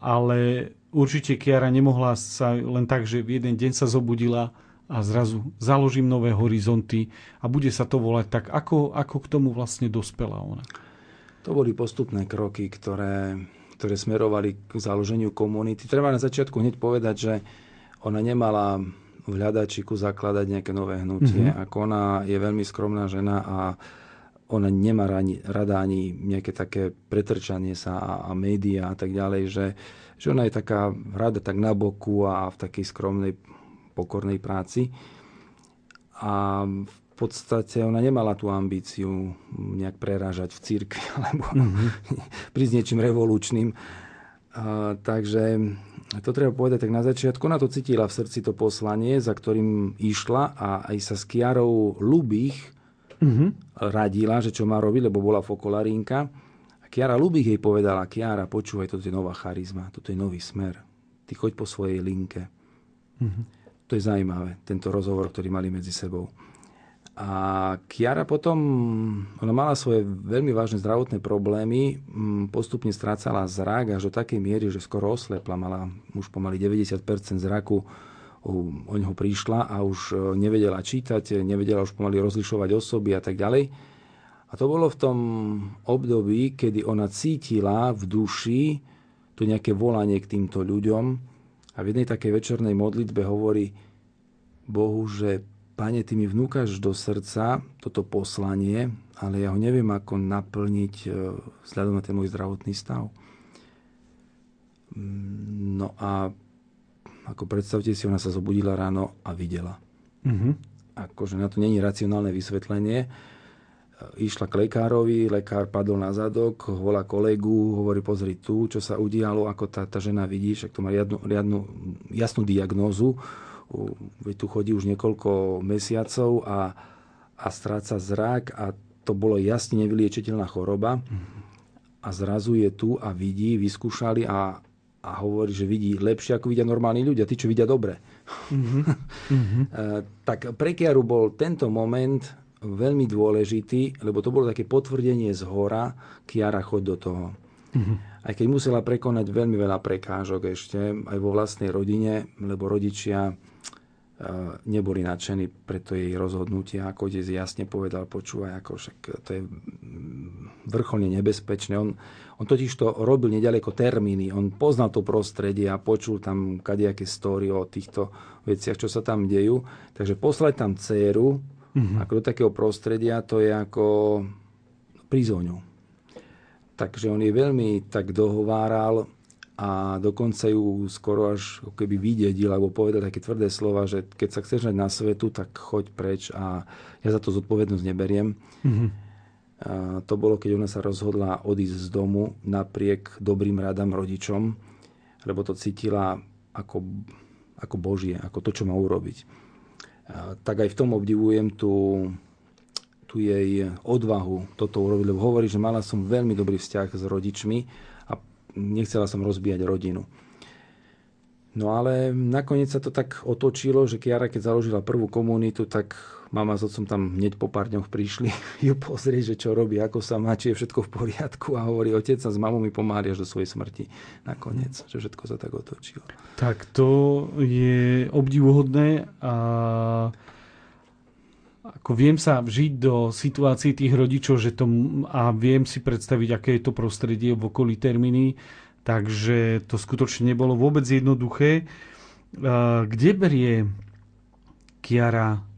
ale určite Kiara nemohla sa len tak, že v jeden deň sa zobudila a zrazu založím nové horizonty a bude sa to volať tak. Ako, ako k tomu vlastne dospela ona? To boli postupné kroky, ktoré, ktoré smerovali k založeniu komunity. Treba na začiatku hneď povedať, že ona nemala v hľadačiku zakladať nejaké nové hnutie. Mm-hmm. Ako ona je veľmi skromná žena a ona nemá rani, rada ani nejaké také pretrčanie sa a, a médiá a tak ďalej, že, že ona je taká rada tak na boku a v takej skromnej, pokornej práci. A v podstate ona nemala tú ambíciu nejak prerážať v cirkvi alebo mm-hmm. prísť niečím revolučným. A, takže to treba povedať tak na začiatku. Ona to cítila v srdci to poslanie, za ktorým išla a aj sa s Kiarou Lubých mm-hmm. radila, že čo má robiť, lebo bola fokolarínka. A Kiara Lubich jej povedala, Kiara, počúvaj, toto je nová charizma, toto je nový smer. Ty choď po svojej linke. Mm-hmm. To je zaujímavé, tento rozhovor, ktorý mali medzi sebou. A Kiara potom, ona mala svoje veľmi vážne zdravotné problémy, mm, postupne strácala zrak až do takej miery, že skoro oslepla, mala už pomaly 90% zraku o ňoho prišla a už e, nevedela čítať, nevedela už pomaly rozlišovať osoby a tak ďalej. A to bolo v tom období, kedy ona cítila v duši to nejaké volanie k týmto ľuďom a v jednej takej večernej modlitbe hovorí Bohu, že Pane, Ty mi vnúkaš do srdca toto poslanie, ale ja ho neviem ako naplniť e, vzhľadom na ten môj zdravotný stav. Mm, no a ako predstavte si, ona sa zobudila ráno a videla. Mm-hmm. Akože na to není racionálne vysvetlenie. Išla k lekárovi, lekár padol na zadok, volá kolegu, hovorí, pozri tu, čo sa udialo, ako tá, tá žena vidí, však to má riadnu, riadnu jasnú diagnózu. Tu chodí už niekoľko mesiacov a, a stráca zrak a to bolo jasne nevyliečiteľná choroba. A zrazu je tu a vidí, vyskúšali a, a hovorí, že vidí lepšie, ako vidia normálni ľudia, tí, čo vidia dobre. Mm-hmm. tak pre Kiaru bol tento moment veľmi dôležitý, lebo to bolo také potvrdenie z hora, Kiara, choď do toho. Mm-hmm. Aj keď musela prekonať veľmi veľa prekážok ešte, aj vo vlastnej rodine, lebo rodičia neboli nadšení preto jej rozhodnutia. Ako otec jasne povedal, počúvaj, ako však to je vrcholne nebezpečné. On, on totiž to robil nedaleko termíny. On poznal to prostredie a počul tam kadejaké story o týchto veciach, čo sa tam dejú. Takže poslať tam dceru, mm-hmm. ako do takého prostredia, to je ako prizóňou. Takže on je veľmi tak dohováral a dokonca ju skoro až keby vydedil alebo povedal také tvrdé slova, že keď sa chceš nať na svetu, tak choď preč a ja za to zodpovednosť neberiem. Mm-hmm. A to bolo, keď ona sa rozhodla odísť z domu napriek dobrým radám rodičom, lebo to cítila ako, ako Božie, ako to, čo má urobiť. A tak aj v tom obdivujem tú, tú jej odvahu toto urobiť, lebo hovorí, že mala som veľmi dobrý vzťah s rodičmi nechcela som rozbíjať rodinu. No ale nakoniec sa to tak otočilo, že Kiara, keď založila prvú komunitu, tak mama s otcom tam hneď po pár dňoch prišli ju pozrieť, že čo robí, ako sa má, či je všetko v poriadku a hovorí, otec sa s mamou mi pomáhali až do svojej smrti nakoniec, že všetko sa tak otočilo. Tak to je obdivuhodné a ako viem sa vžiť do situácií tých rodičov že to, a viem si predstaviť, aké je to prostredie v okolí termíny, takže to skutočne nebolo vôbec jednoduché. Kde berie Kiara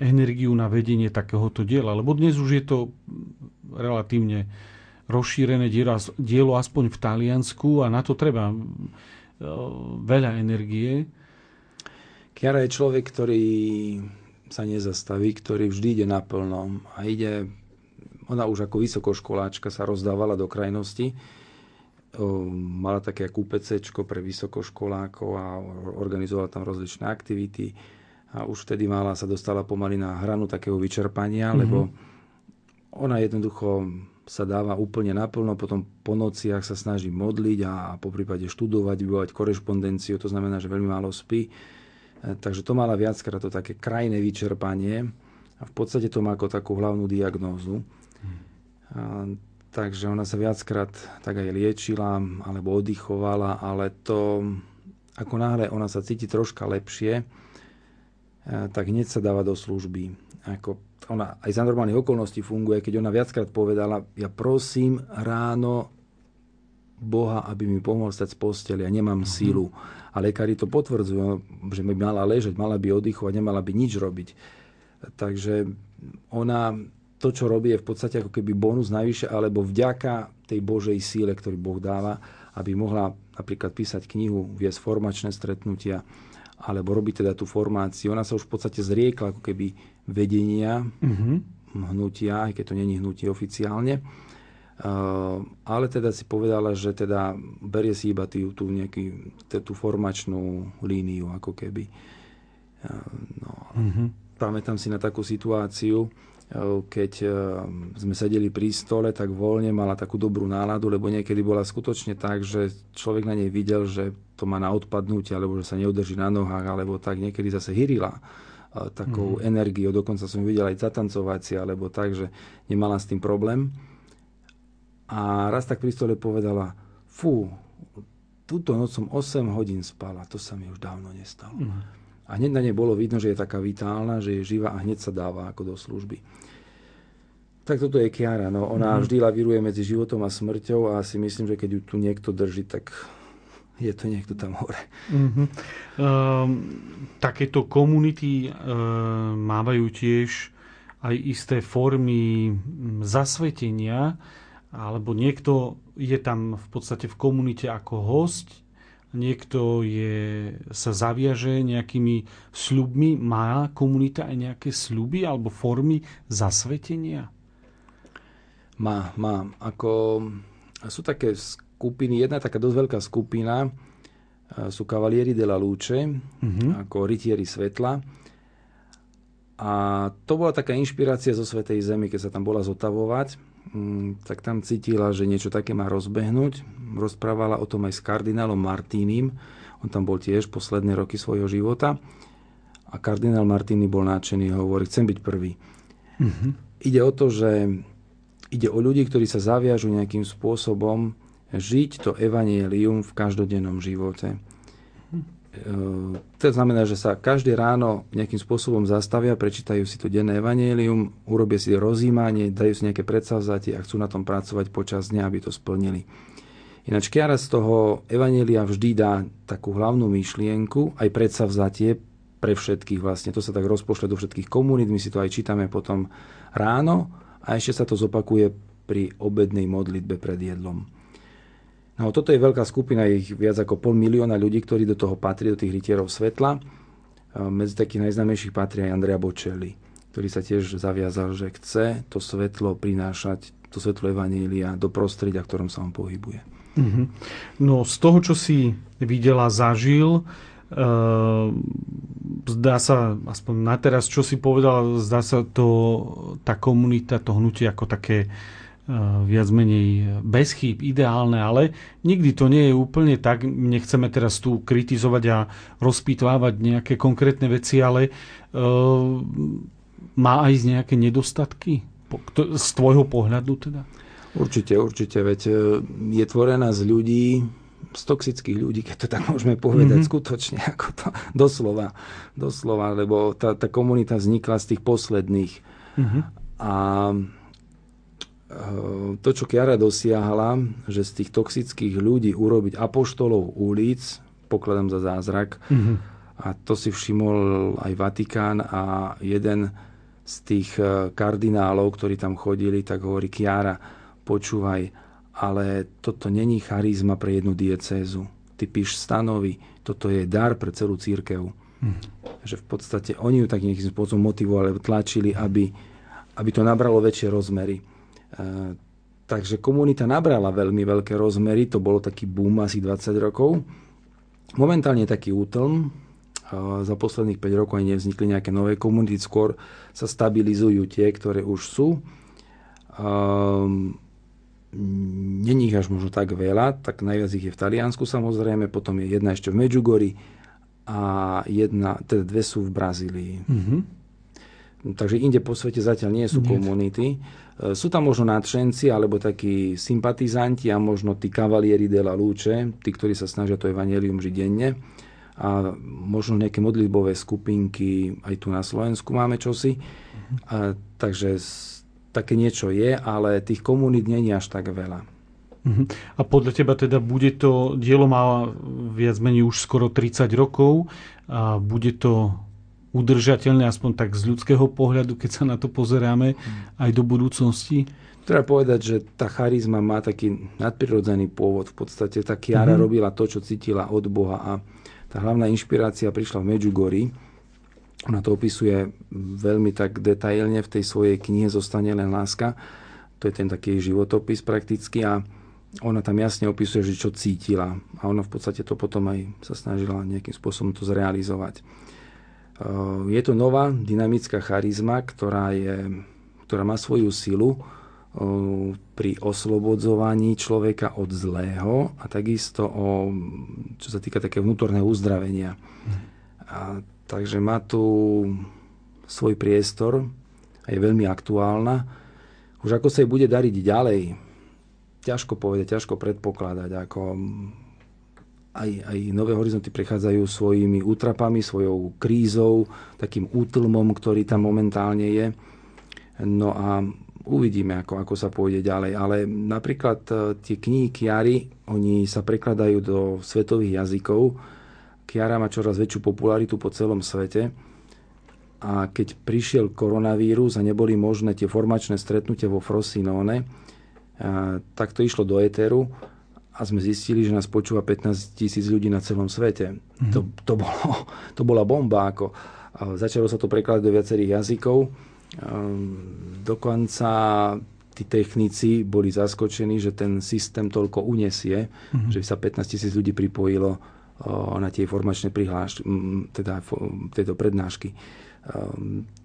energiu na vedenie takéhoto diela? Lebo dnes už je to relatívne rozšírené dielo, aspoň v Taliansku a na to treba veľa energie. Kiara je človek, ktorý sa nezastaví, ktorý vždy ide naplno a ide, ona už ako vysokoškoláčka sa rozdávala do krajnosti, mala také kúpecečko pre vysokoškolákov a organizovala tam rozličné aktivity a už vtedy mala, sa dostala pomaly na hranu takého vyčerpania, mm-hmm. lebo ona jednoducho sa dáva úplne naplno, potom po nociach sa snaží modliť a po prípade študovať, vybovať korešpondenciu, to znamená, že veľmi málo spí Takže to mala viackrát to také krajné vyčerpanie a v podstate to má ako takú hlavnú diagnózu. A, takže ona sa viackrát tak aj liečila alebo oddychovala, ale to ako náhle ona sa cíti troška lepšie, tak hneď sa dáva do služby. Ako ona aj za normálnych okolností funguje, keď ona viackrát povedala, ja prosím ráno Boha, aby mi pomohol stať z posteli, ja nemám mm-hmm. sílu a lekári to potvrdzujú, že by mala ležať, mala by oddychovať, nemala by nič robiť. Takže ona to, čo robí, je v podstate ako keby bonus najvyššie, alebo vďaka tej Božej síle, ktorý Boh dáva, aby mohla napríklad písať knihu, viesť formačné stretnutia, alebo robiť teda tú formáciu. Ona sa už v podstate zriekla ako keby vedenia mm-hmm. hnutia, aj keď to není hnutie oficiálne Ehm, ale teda si povedala, že teda berie si iba tú, tú, nejaký, tú formačnú líniu, ako keby. Ehm, no, mm-hmm. Pamätám si na takú situáciu, keď sme sedeli pri stole, tak voľne mala takú dobrú náladu, lebo niekedy bola skutočne tak, že človek na nej videl, že to má na odpadnutie, alebo že sa neudrží na nohách, alebo tak niekedy zase hyrila takou mm-hmm. energiou. Dokonca som videl aj zatancovať si, alebo tak, že nemala s tým problém. A raz tak pri stole povedala, fú, túto noc som 8 hodín spala, to sa mi už dávno nestalo. Mm. A hneď na nej bolo vidno, že je taká vitálna, že je živá a hneď sa dáva ako do služby. Tak toto je Kiara. No. Ona mm. vždy lavíruje medzi životom a smrťou a si myslím, že keď ju tu niekto drží, tak je to niekto tam hore. Mm-hmm. Um, takéto komunity um, mávajú tiež aj isté formy zasvetenia alebo niekto je tam v podstate v komunite ako host, niekto je, sa zaviaže nejakými sľubmi, má komunita aj nejaké sľuby alebo formy zasvetenia? Má, má. Ako, sú také skupiny, jedna taká dosť veľká skupina, sú Cavalieri della Luce, uh-huh. ako rytieri svetla. A to bola taká inšpirácia zo Svetej Zemi, keď sa tam bola zotavovať tak tam cítila, že niečo také má rozbehnúť. Rozprávala o tom aj s kardinálom Martínim. On tam bol tiež posledné roky svojho života. A kardinál Martíny bol náčený hovorí, chcem byť prvý. Mm-hmm. Ide o to, že ide o ľudí, ktorí sa zaviažu nejakým spôsobom žiť to evanielium v každodennom živote. To znamená, že sa každé ráno nejakým spôsobom zastavia, prečítajú si to denné evanelium, urobia si rozímanie, dajú si nejaké predsavzatie a chcú na tom pracovať počas dňa, aby to splnili. Ináč Kiara z toho evanelia vždy dá takú hlavnú myšlienku, aj predsavzatie pre všetkých vlastne. To sa tak rozpošle do všetkých komunít, my si to aj čítame potom ráno a ešte sa to zopakuje pri obednej modlitbe pred jedlom. No toto je veľká skupina, ich viac ako pol milióna ľudí, ktorí do toho patrí, do tých rytierov svetla. Medzi takých najznámejších patrí aj Andrea Bocelli, ktorý sa tiež zaviazal, že chce to svetlo prinášať, to svetlo Evanília do prostredia, v ktorom sa on pohybuje. Mm-hmm. No z toho, čo si videla, zažil, e, zdá sa, aspoň na teraz, čo si povedal, zdá sa to, tá komunita, to hnutie ako také viac menej bez chýb, ideálne, ale nikdy to nie je úplne tak. Nechceme teraz tu kritizovať a rozpýtvávať nejaké konkrétne veci, ale uh, má aj nejaké nedostatky z tvojho pohľadu teda? Určite, určite, veď eh, je tvorená z ľudí, z toxických ľudí, keď to tak môžeme povedať, mm-hmm. skutočne, ako to, doslova, doslova, lebo tá, tá komunita vznikla z tých posledných. Mm-hmm. A to, čo Kiara dosiahla, že z tých toxických ľudí urobiť apoštolov ulic, pokladám za zázrak. Mm-hmm. A to si všimol aj Vatikán a jeden z tých e, kardinálov, ktorí tam chodili, tak hovorí Kiara, počúvaj, ale toto není charizma pre jednu diecézu. Ty píš stanovy, toto je dar pre celú církev. Mm. Že v podstate oni ju tak nejakým spôsobom motivovali, tlačili, aby, aby to nabralo väčšie rozmery. E, takže komunita nabrala veľmi veľké rozmery, to bolo taký boom asi 20 rokov. Momentálne taký útlm, e, za posledných 5 rokov aj nevznikli nejaké nové komunity, skôr sa stabilizujú tie, ktoré už sú. Um, Není ich až možno tak veľa, tak najviac ich je v Taliansku samozrejme, potom je jedna ešte v Medjugorji a jedna, teda dve sú v Brazílii. Mm-hmm. Takže inde po svete zatiaľ nie sú nie. komunity. E, sú tam možno nadšenci alebo takí sympatizanti a možno tí kavalieri de la luce, tí, ktorí sa snažia to evanelium žiť denne. A možno nejaké modlitbové skupinky, aj tu na Slovensku máme čosi. A, takže také niečo je, ale tých komunít je až tak veľa. Mhm. A podľa teba teda bude to, dielo má viac menej už skoro 30 rokov a bude to udržateľné, aspoň tak z ľudského pohľadu, keď sa na to pozeráme aj do budúcnosti? Treba povedať, že tá charizma má taký nadprirodzený pôvod. V podstate tá Kiara mm-hmm. robila to, čo cítila od Boha a tá hlavná inšpirácia prišla v Medjugorji. Ona to opisuje veľmi tak detailne v tej svojej knihe Zostane len láska. To je ten taký životopis prakticky a ona tam jasne opisuje, že čo cítila. A ona v podstate to potom aj sa snažila nejakým spôsobom to zrealizovať. Je to nová dynamická charizma, ktorá, je, ktorá má svoju silu pri oslobodzovaní človeka od zlého a takisto o, čo sa týka takého vnútorného uzdravenia. A, takže má tu svoj priestor a je veľmi aktuálna. Už ako sa jej bude dariť ďalej, ťažko povedať, ťažko predpokladať. Ako aj, aj Nové horizonty prechádzajú svojimi útrapami, svojou krízou, takým útlmom, ktorý tam momentálne je. No a uvidíme, ako, ako sa pôjde ďalej. Ale napríklad e, tie knihy Kiary, oni sa prekladajú do svetových jazykov. Kiara má čoraz väčšiu popularitu po celom svete. A keď prišiel koronavírus a neboli možné tie formačné stretnutia vo Frosinone, e, tak to išlo do éteru a sme zistili, že nás počúva 15 tisíc ľudí na celom svete. Mm-hmm. To, to, bolo, to bola bomba. Ako, začalo sa to prekladať do viacerých jazykov. Dokonca tí technici boli zaskočení, že ten systém toľko unesie, mm-hmm. že sa 15 tisíc ľudí pripojilo na tie formačné prihlášky, teda tieto prednášky.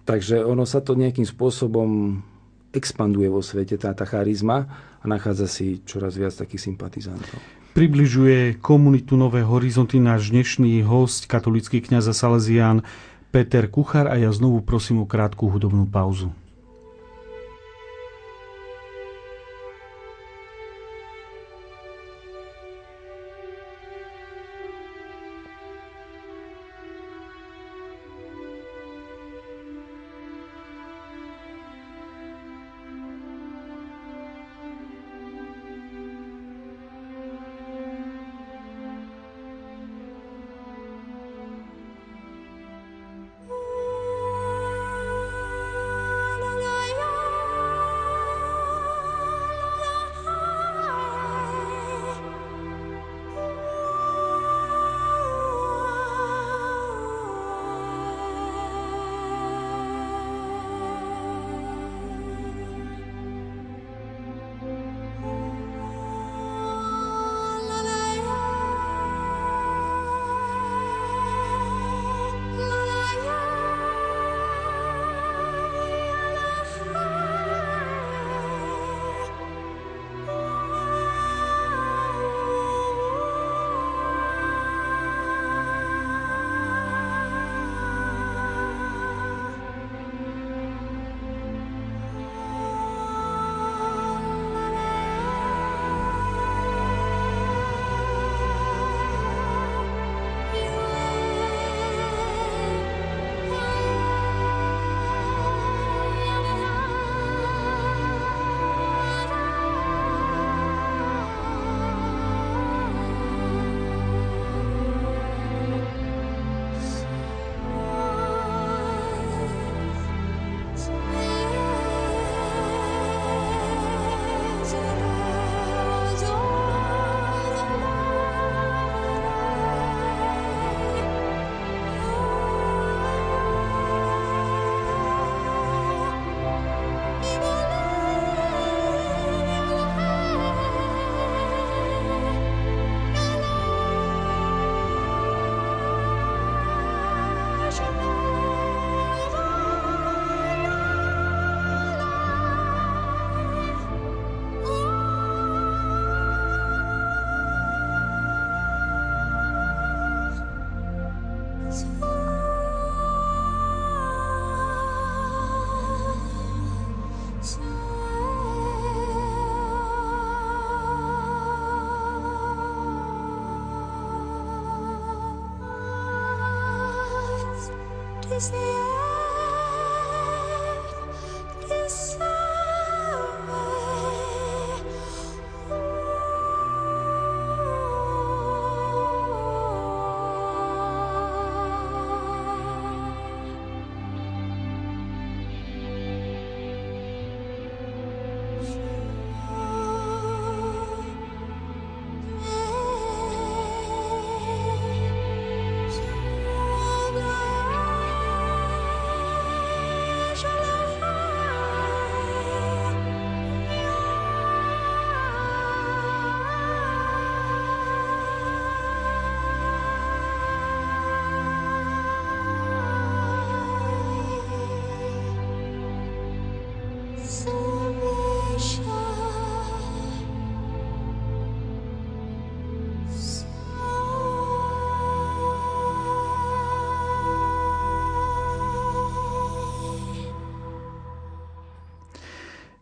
Takže ono sa to nejakým spôsobom expanduje vo svete tá, tá charizma a nachádza si čoraz viac takých sympatizantov. Približuje komunitu Nové horizonty náš dnešný host, katolický kňaz a Salesián Peter Kuchar a ja znovu prosím o krátku hudobnú pauzu.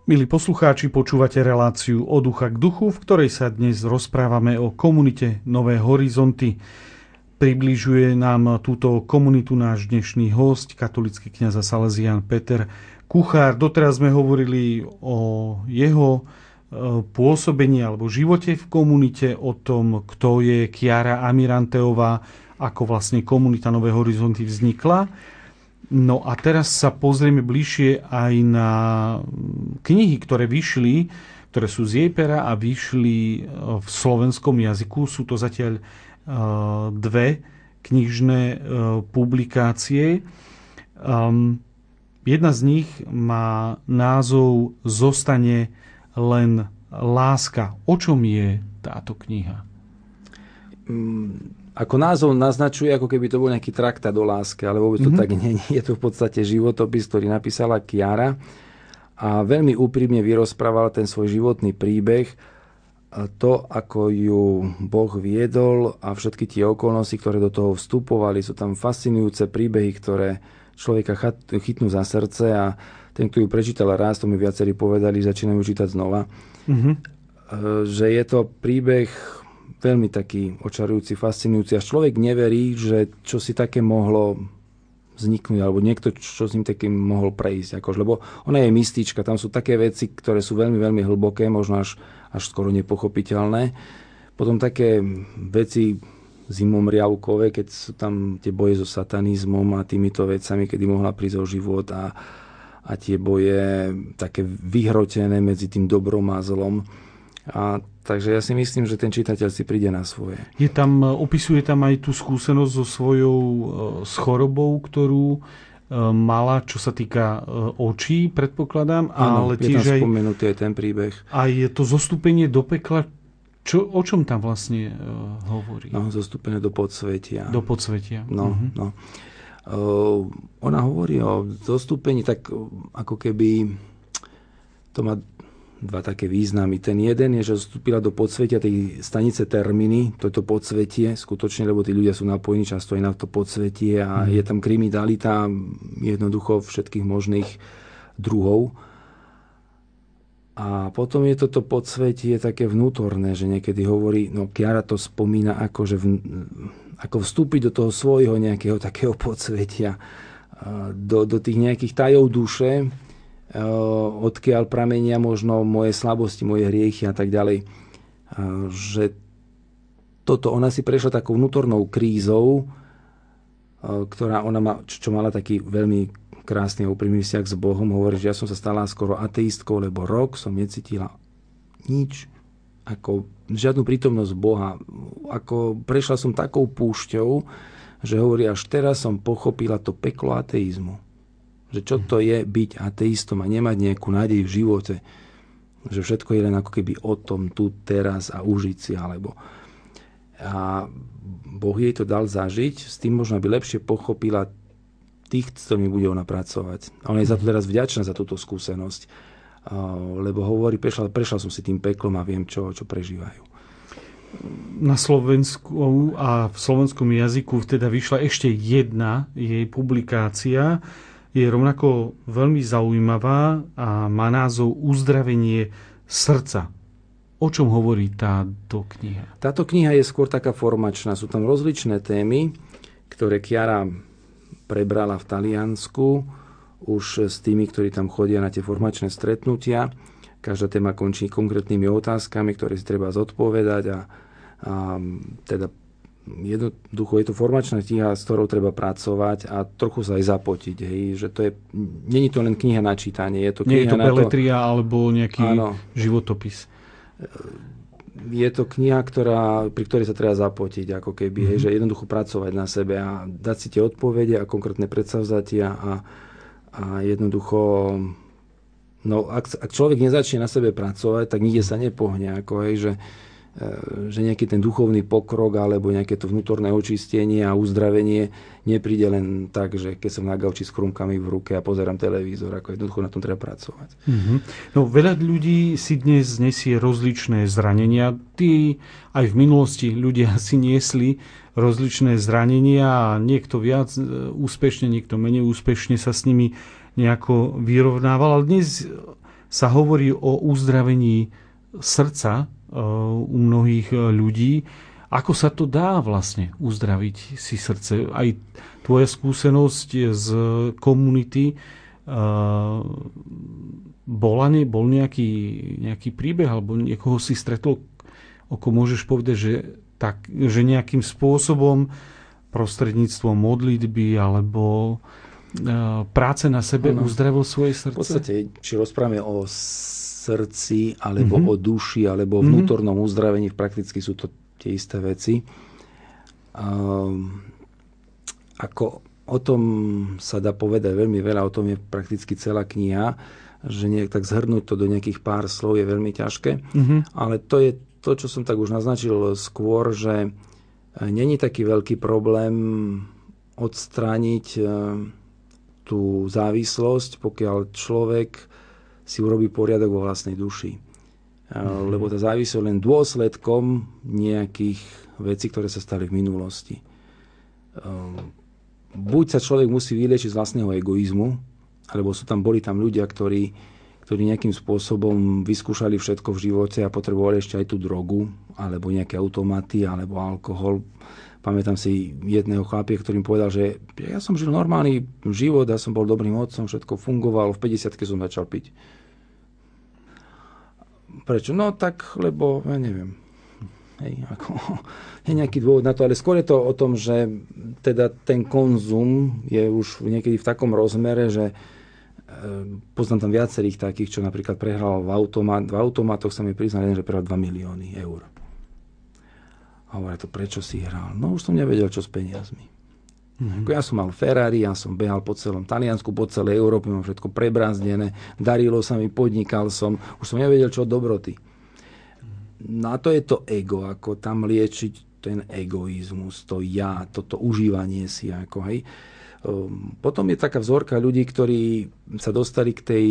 Milí poslucháči, počúvate reláciu od ducha k duchu, v ktorej sa dnes rozprávame o komunite Nové horizonty. Približuje nám túto komunitu náš dnešný host, katolický kniaz a Salesian Peter Kuchár. Doteraz sme hovorili o jeho e, pôsobení alebo živote v komunite, o tom, kto je Kiara Amiranteová, ako vlastne komunita Nové horizonty vznikla. No a teraz sa pozrieme bližšie aj na knihy, ktoré vyšli, ktoré sú z jej pera a vyšli e, v slovenskom jazyku. Sú to zatiaľ e, dve knižné e, publikácie. Ehm, jedna z nich má názov Zostane len láska. O čom je táto kniha? Mm, ako názov naznačuje, ako keby to bol nejaký traktát o láske, ale vôbec to mm-hmm. tak nie je. to v podstate životopis, ktorý napísala Kiara a veľmi úprimne vyrozprával ten svoj životný príbeh, to, ako ju Boh viedol a všetky tie okolnosti, ktoré do toho vstupovali. Sú tam fascinujúce príbehy, ktoré človeka chytnú za srdce a ten, kto ju prečítal raz, to mi viacerí povedali, začínajú čítať znova. Mm-hmm. Že je to príbeh veľmi taký očarujúci, fascinujúci. Až človek neverí, že čo si také mohlo vzniknúť, alebo niekto, čo s ním takým mohol prejsť. Akož, lebo ona je mystička, tam sú také veci, ktoré sú veľmi, veľmi hlboké, možno až, až skoro nepochopiteľné. Potom také veci zimom riavkové, keď sú tam tie boje so satanizmom a týmito vecami, kedy mohla prísť o život a, a tie boje také vyhrotené medzi tým dobrom a zlom. A Takže ja si myslím, že ten čitateľ si príde na svoje. Je tam, opisuje tam aj tú skúsenosť so svojou e, s chorobou, ktorú e, mala, čo sa týka e, očí, predpokladám. Áno, ale je tiež tam aj, spomenutý aj ten príbeh. A je to zostúpenie do pekla, čo, o čom tam vlastne uh, hovorí? No, zostúpenie do podsvetia. Do podsvetia. No, uh-huh. no. Uh, ona hovorí o zostúpení tak ako keby to má dva také významy. Ten jeden je, že vstúpila do podsvetia tej stanice termíny, toto podsvetie, skutočne, lebo tí ľudia sú napojení často aj na to podsvetie a mm. je tam kriminalita jednoducho všetkých možných druhov. A potom je toto podsvetie také vnútorné, že niekedy hovorí, no Kiara to spomína ako, že v, ako vstúpiť do toho svojho nejakého takého podsvetia, do, do tých nejakých tajov duše, odkiaľ pramenia možno moje slabosti, moje hriechy a tak ďalej. Eh, že toto, ona si prešla takou vnútornou krízou, eh, ktorá ona má, čo mala taký veľmi krásny a úprimný vzťah s Bohom. Hovorí, že ja som sa stala skoro ateistkou, lebo rok som necítila nič, ako žiadnu prítomnosť Boha. Ako prešla som takou púšťou, že hovorí, až teraz som pochopila to peklo ateizmu že čo to je byť ateistom a nemať nejakú nádej v živote. Že všetko je len ako keby o tom tu, teraz a užiť si, alebo... A Boh jej to dal zažiť, s tým možno by lepšie pochopila tých, s ktorými bude ona pracovať. A ona je za to teraz vďačná za túto skúsenosť. Lebo hovorí, prešla, prešla som si tým peklom a viem, čo, čo prežívajú na Slovensku a v slovenskom jazyku teda vyšla ešte jedna jej publikácia je rovnako veľmi zaujímavá a má názov Uzdravenie srdca. O čom hovorí táto kniha? Táto kniha je skôr taká formačná. Sú tam rozličné témy, ktoré Kiara prebrala v Taliansku už s tými, ktorí tam chodia na tie formačné stretnutia. Každá téma končí konkrétnymi otázkami, ktoré si treba zodpovedať a, a teda jednoducho je to formačná kniha, s ktorou treba pracovať a trochu sa aj zapotiť. Hej, že to je, není to len kniha na čítanie. Je to kniha Nie je to beletria to, alebo nejaký Áno. životopis. je to kniha, ktorá, pri ktorej sa treba zapotiť, ako keby, Mhm. mm-hmm. že jednoducho pracovať na sebe a dať si tie odpovede a konkrétne predsavzatia a, a jednoducho no, ak, ak človek nezačne na sebe pracovať, tak nikde sa nepohne, ako hej, že, e, že nejaký ten duchovný pokrok alebo nejaké to vnútorné očistenie a uzdravenie nepríde len tak, že keď som na gauči s chrumkami v ruke a pozerám televízor, ako jednoducho na tom treba pracovať. Mhm. No, veľa ľudí si dnes nesie rozličné zranenia. Tí aj v minulosti ľudia si niesli rozličné zranenia a niekto viac e, úspešne, niekto menej úspešne sa s nimi nejako vyrovnával. Ale dnes sa hovorí o uzdravení srdca e, u mnohých e, ľudí. Ako sa to dá vlastne uzdraviť si srdce? Aj tvoja skúsenosť z komunity uh, bola, ne, bol nejaký, nejaký príbeh alebo niekoho si stretol, ako môžeš povedať, že, tak, že nejakým spôsobom prostredníctvom modlitby alebo práce na sebe Áno. uzdravil svoje srdce? V podstate, či rozprávame o srdci, alebo Mhm. mm-hmm. o duši, alebo o Mhm. vnútornom uzdravení, prakticky sú to tie isté veci. Um, ako o tom sa dá povedať veľmi veľa, o tom je prakticky celá kniha, že nejak tak zhrnúť to do nejakých pár slov je veľmi ťažké. Mhm. Ale to je to, čo som tak už naznačil skôr, že e, není taký veľký problém odstrániť e, tú závislosť, pokiaľ človek si urobí poriadok vo vlastnej duši. Mm. Lebo tá je len dôsledkom nejakých vecí, ktoré sa stali v minulosti. Ehm, Buď sa človek musí vyliečiť z vlastného egoizmu, alebo sú tam, boli tam ľudia, ktorí, ktorí nejakým spôsobom vyskúšali všetko v živote a potrebovali ešte aj tú drogu, alebo nejaké automaty, alebo alkohol. Pamätám si jedného chlapia, ktorý mi povedal, že ja som žil normálny život, ja som bol dobrým otcom, všetko fungovalo, v 50 som začal piť. Prečo? No tak, lebo, ja neviem, hej, ako, je nejaký dôvod na to, ale skôr je to o tom, že teda ten konzum je už niekedy v takom rozmere, že e, poznám tam viacerých takých, čo napríklad prehral v, automat, v automatoch, sa mi priznal jeden, že prehral 2 milióny eur. A hovorí to, prečo si hral? No už som nevedel, čo s peniazmi. Mm-hmm. Ja som mal Ferrari, ja som behal po celom Taliansku, po celej Európe, mám všetko prebrazdené, darilo sa mi, podnikal som, už som nevedel, čo dobroty. A to je to ego, ako tam liečiť ten egoizmus, to ja, toto užívanie si, ako hej. Um, Potom je taká vzorka ľudí, ktorí sa dostali k tej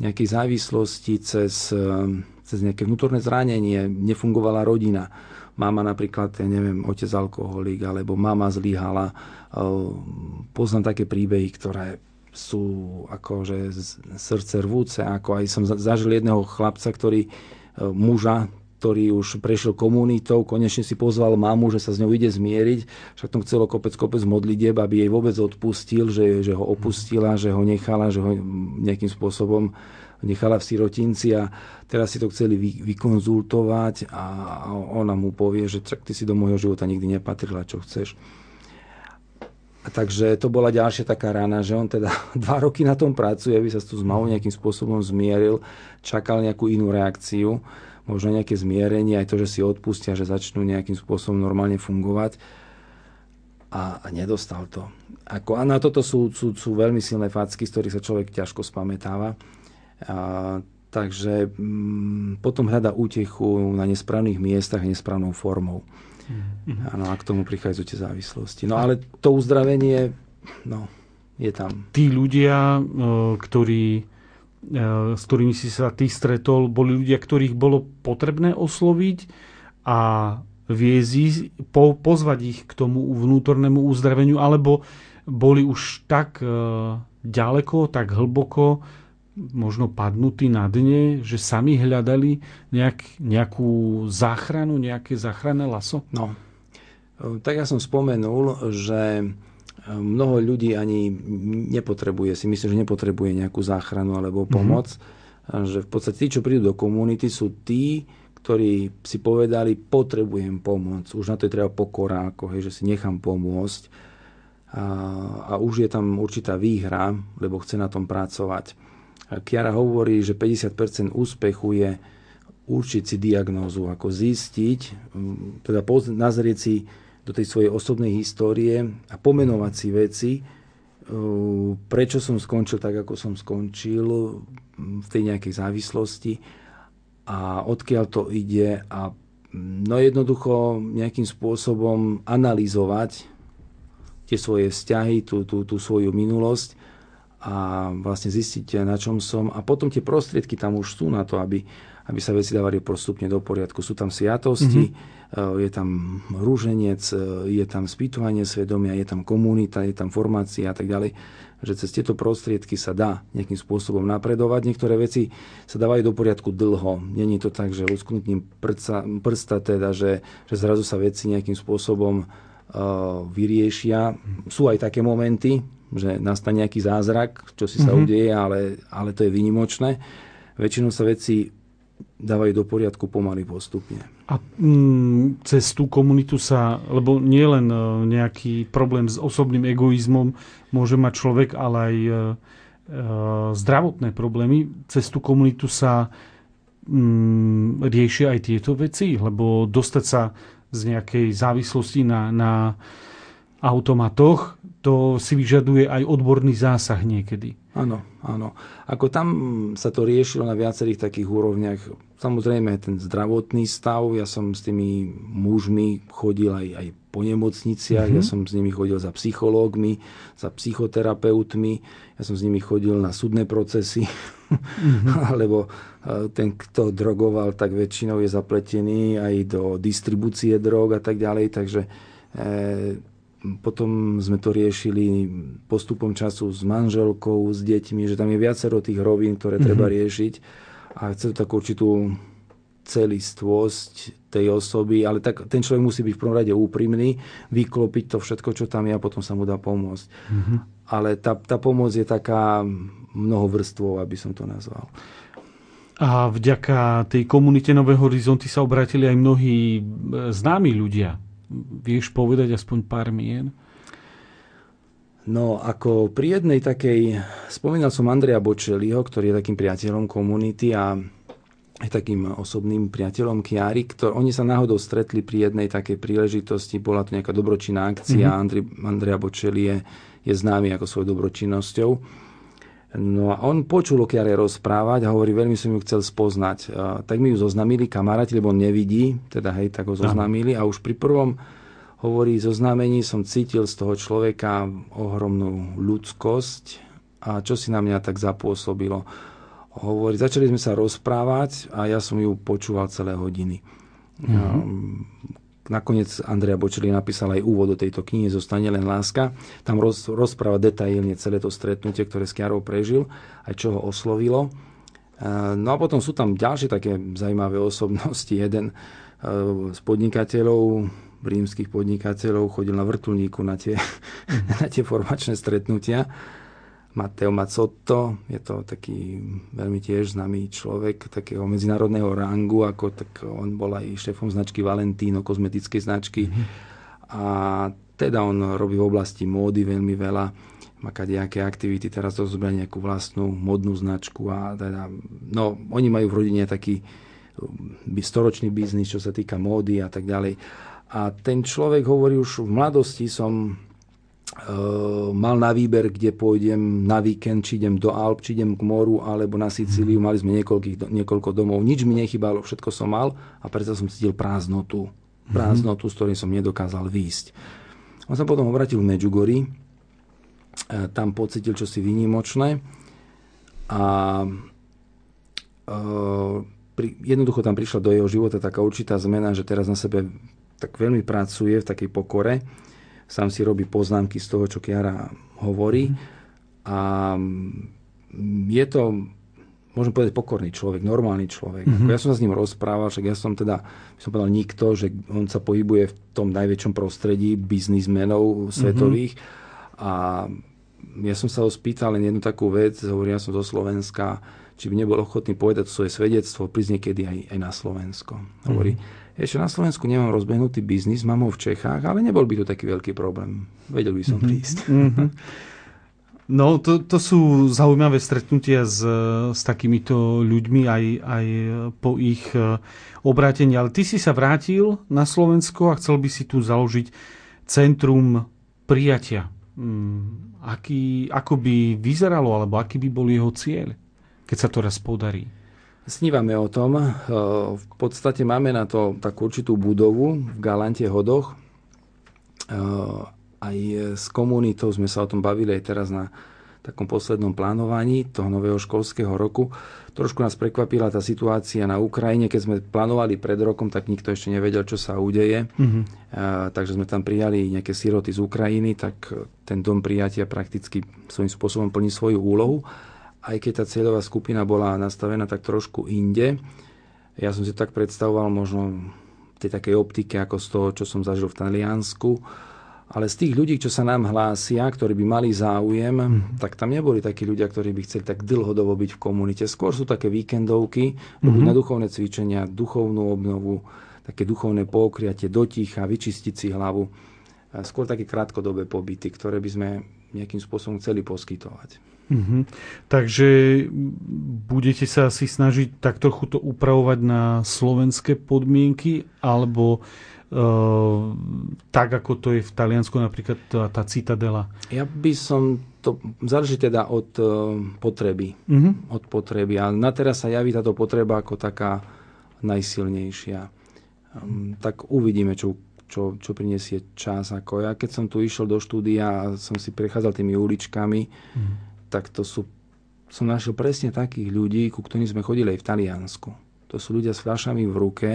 nejakej závislosti cez, um, cez nejaké vnútorné zranenie, nefungovala rodina. Mama napríklad, ja neviem, otec alkoholik, alebo mama zlyhala. Um, Poznám také príbehy, ktoré sú akože srdce rvúce, ako aj som za- zažil jedného chlapca, ktorý, e, muža, ktorý už prešiel komunitou, konečne si pozval mamu, že sa s ňou ide zmieriť, však tom chcelo kopec, kopec modlitieb, aby jej vôbec odpustil, že, že ho opustila, že ho nechala, že ho nejakým spôsobom nechala v sirotinci a teraz si to chceli vy, vykonzultovať a ona mu povie, že čak ty si do môjho života nikdy nepatrila, čo chceš. A takže to bola ďalšia taká rána, že on teda dva roky na tom pracuje, aby sa s tú nejakým spôsobom zmieril, čakal nejakú inú reakciu, možno nejaké zmierenie, aj to, že si odpustia, že začnú nejakým spôsobom normálne fungovať a, a nedostal to. Ako, a na toto sú, sú, sú veľmi silné facky, z ktorých sa človek ťažko spamätáva. A, takže mm, potom hľada útechu na nesprávnych miestach nesprávnou formou. Áno, a k tomu prichádzajú tie závislosti. No ale to uzdravenie, no, je tam. tí ľudia, e, ktorí, e, s ktorými si sa ty stretol, boli ľudia, ktorých bolo potrebné osloviť a viesť ich, po, pozvať ich k tomu vnútornému uzdraveniu, alebo boli už tak e, ďaleko, tak hlboko, možno padnutí na dne, že sami hľadali nejak, nejakú záchranu, nejaké záchranné laso? No, tak ja som spomenul, že mnoho ľudí ani nepotrebuje, si myslím, že nepotrebuje nejakú záchranu alebo pomoc. Mm-hmm. Že v podstate tí, čo prídu do komunity, sú tí, ktorí si povedali, potrebujem pomoc. Už na to je treba pokora, ako, hej, že si nechám pomôcť. A, a už je tam určitá výhra, lebo chce na tom pracovať. Kiara hovorí, že 50% úspechu je určiť si diagnózu, ako zistiť, teda nazrieť si do tej svojej osobnej histórie a pomenovať si veci, e, prečo som skončil tak, ako som skončil v tej nejakej závislosti a odkiaľ to ide a no jednoducho nejakým spôsobom analyzovať tie svoje vzťahy, tú, tú, tú svoju minulosť a vlastne zistiť, na čom som. A potom tie prostriedky tam už sú na to, aby, aby sa veci dávali postupne do poriadku. Sú tam sviatosti, mm-hmm. je tam rúženec, e, je tam spýtovanie svedomia, je tam komunita, je tam formácia a tak ďalej že cez tieto prostriedky sa dá nejakým spôsobom napredovať. Niektoré veci sa dávajú do poriadku dlho. Není to tak, že lusknutím prsta, prsta teda, že, že zrazu sa veci nejakým spôsobom vyriešia. Sú aj také momenty, že nastane nejaký zázrak, čo si sa mm-hmm. udeje, ale, ale to je vynimočné. Väčšinou sa veci dávajú do poriadku pomaly postupne. A mm, cez tú komunitu sa, lebo nie len e, nejaký problém s osobným egoizmom môže mať človek, ale aj e, zdravotné problémy, cez tú komunitu sa mm, riešia aj tieto veci, lebo dostať sa z nejakej závislosti na, na automatoch, to si vyžaduje aj odborný zásah niekedy. Áno, áno. Ako tam sa to riešilo na viacerých takých úrovniach. Samozrejme ten zdravotný stav, ja som s tými mužmi chodil aj, aj po nemocniciach, mm-hmm. ja som s nimi chodil za psychológmi, za psychoterapeutmi, ja som s nimi chodil na súdne procesy, mm-hmm. lebo e, ten, kto drogoval, tak väčšinou je zapletený aj do distribúcie drog a tak ďalej, takže e, potom sme to riešili postupom času s manželkou, s deťmi, že tam je viacero tých rovín, ktoré mm-hmm. treba riešiť a chce to takú určitú celistvosť tej osoby, ale tak ten človek musí byť v prvom rade úprimný, vyklopiť to všetko, čo tam je a potom sa mu dá pomôcť. Mm-hmm. Ale tá, tá pomoc je taká mnohovrstvová, aby som to nazval. A vďaka tej komunite Nové horizonty sa obratili aj mnohí e, známi ľudia Vieš povedať aspoň pár mien? No, ako pri jednej takej, spomínal som Andrea Bočeliho, ktorý je takým priateľom komunity a takým osobným priateľom Kiary, ktorý, oni sa náhodou stretli pri jednej takej príležitosti, bola to nejaká dobročinná akcia, mm-hmm. Andri, Andrea Bočeli je, je známy ako svojou dobročinnosťou. No a on počul o Kiare rozprávať a hovorí, veľmi som ju chcel spoznať. A, tak mi ju zoznamili kamaráti, lebo on nevidí, teda hej, tak ho zoznamili a už pri prvom hovorí zoznámení som cítil z toho človeka ohromnú ľudskosť a čo si na mňa tak zapôsobilo. Hovorí, začali sme sa rozprávať a ja som ju počúval celé hodiny. Mm-hmm. Nakoniec Andrea Bočeli napísal aj úvod do tejto knihy Zostane len láska. Tam roz, rozpráva detailne celé to stretnutie, ktoré s Kiarou prežil, aj čo ho oslovilo. No a potom sú tam ďalšie také zaujímavé osobnosti. Jeden e, z podnikateľov, rímskych podnikateľov, chodil na vrtulníku na tie, na tie formačné stretnutia Matteo Mazzotto, je to taký veľmi tiež známy človek takého medzinárodného rangu, ako tak on bol aj šéfom značky Valentino, kozmetickej značky. Mm-hmm. A teda on robí v oblasti módy veľmi veľa, má nejaké aktivity, teraz to zobria nejakú vlastnú modnú značku a teda, no, oni majú v rodine taký storočný biznis, čo sa týka módy a tak ďalej. A ten človek hovorí už v mladosti som mal na výber, kde pôjdem na víkend, či idem do Alp, či idem k moru, alebo na Sicíliu. Mali sme niekoľko domov. Nič mi nechybalo, všetko som mal a preto som cítil prázdnotu. Prázdnotu, mm-hmm. s ktorým som nedokázal výjsť. On sa potom obratil v Medjugorji, e, tam pocitil čosi výnimočné a e, pri, jednoducho tam prišla do jeho života taká určitá zmena, že teraz na sebe tak veľmi pracuje v takej pokore sám si robí poznámky z toho, čo Kiara hovorí. A je to, môžem povedať, pokorný človek, normálny človek. Mm-hmm. Ja som sa s ním rozprával, však ja som teda, by som povedal nikto, že on sa pohybuje v tom najväčšom prostredí biznismenov svetových. Mm-hmm. A ja som sa ho spýtal len jednu takú vec, hovorí, ja som zo Slovenska, či by nebol ochotný povedať svoje svedectvo, prísť niekedy aj, aj na Slovensko. Hovorí, mm. Ešte na Slovensku nemám rozbehnutý biznis, mám ho v Čechách, ale nebol by to taký veľký problém. Vedel by som mm-hmm. prísť. Mm-hmm. No, to, to sú zaujímavé stretnutia s, s takýmito ľuďmi aj, aj po ich e, obrátení. Ale ty si sa vrátil na Slovensko a chcel by si tu založiť centrum prijatia. Mm, aký, ako by vyzeralo, alebo aký by bol jeho cieľ, keď sa to raz podarí? Snívame o tom. E, v podstate máme na to takú určitú budovu v Galante Hodoch e, aj s komunitou sme sa o tom bavili aj teraz na takom poslednom plánovaní toho nového školského roku. Trošku nás prekvapila tá situácia na Ukrajine. Keď sme plánovali pred rokom, tak nikto ešte nevedel, čo sa udeje. Mm-hmm. Takže sme tam prijali nejaké siroty z Ukrajiny, tak ten dom prijatia prakticky svojím spôsobom plní svoju úlohu. Aj keď tá cieľová skupina bola nastavená tak trošku inde, ja som si tak predstavoval možno v tej takej optike ako z toho, čo som zažil v Taliansku, ale z tých ľudí, čo sa nám hlásia, ktorí by mali záujem, mm-hmm. tak tam neboli takí ľudia, ktorí by chceli tak dlhodobo byť v komunite. Skôr sú také víkendovky, mm-hmm. na duchovné cvičenia, duchovnú obnovu, také duchovné pokriatie, doticha, vyčistiť si hlavu. Skôr také krátkodobé pobyty, ktoré by sme nejakým spôsobom chceli poskytovať. Mm-hmm. Takže budete sa asi snažiť tak trochu to upravovať na slovenské podmienky, alebo Ehm, tak, ako to je v Taliansku, napríklad tá, tá citadela? Ja by som to, záleží teda od uh, potreby. Mm-hmm. Od potreby. A na teraz sa javí táto potreba ako taká najsilnejšia. Um, tak uvidíme, čo, čo, čo prinesie čas. Ako ja, keď som tu išiel do štúdia a som si prechádzal tými uličkami, mm-hmm. Tak to sú, som našiel presne takých ľudí, ku ktorým sme chodili aj v Taliansku. To sú ľudia s fľašami v ruke,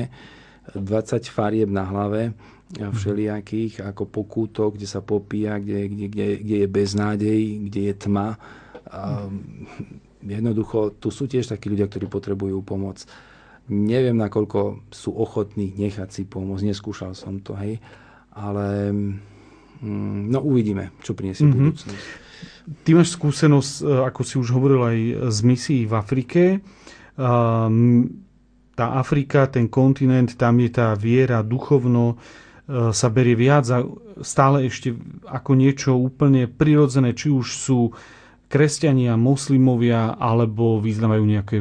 20 farieb na hlave, všelijakých, ako pokútok, kde sa popíja, kde, kde, kde, kde je beznádej, kde je tma. A jednoducho, tu sú tiež takí ľudia, ktorí potrebujú pomoc. Neviem, nakoľko sú ochotní nechať si pomôcť, neskúšal som to, hej, ale mm, no uvidíme, čo priniesie mm-hmm. budúcnosť. Ty máš skúsenosť, e, ako si už hovoril, aj z misií v Afrike. Um, tá Afrika, ten kontinent, tam je tá viera duchovno e, sa berie viac a stále ešte ako niečo úplne prirodzené, či už sú kresťania, moslimovia alebo vyznavajú nejaké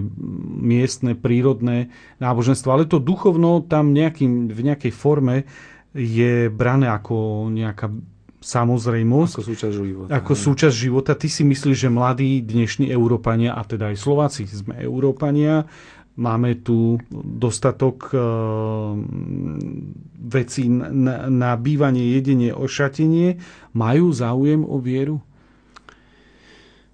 miestne, prírodné náboženstvo. Ale to duchovno tam nejakým, v nejakej forme je brané ako nejaká samozrejmosť. Ako súčasť života. Ako ne? súčasť života. Ty si myslíš, že mladí dnešní Európania, a teda aj Slováci sme Európania, Máme tu dostatok eh, vecí na, na bývanie, jedenie, ošatenie. Majú záujem o vieru?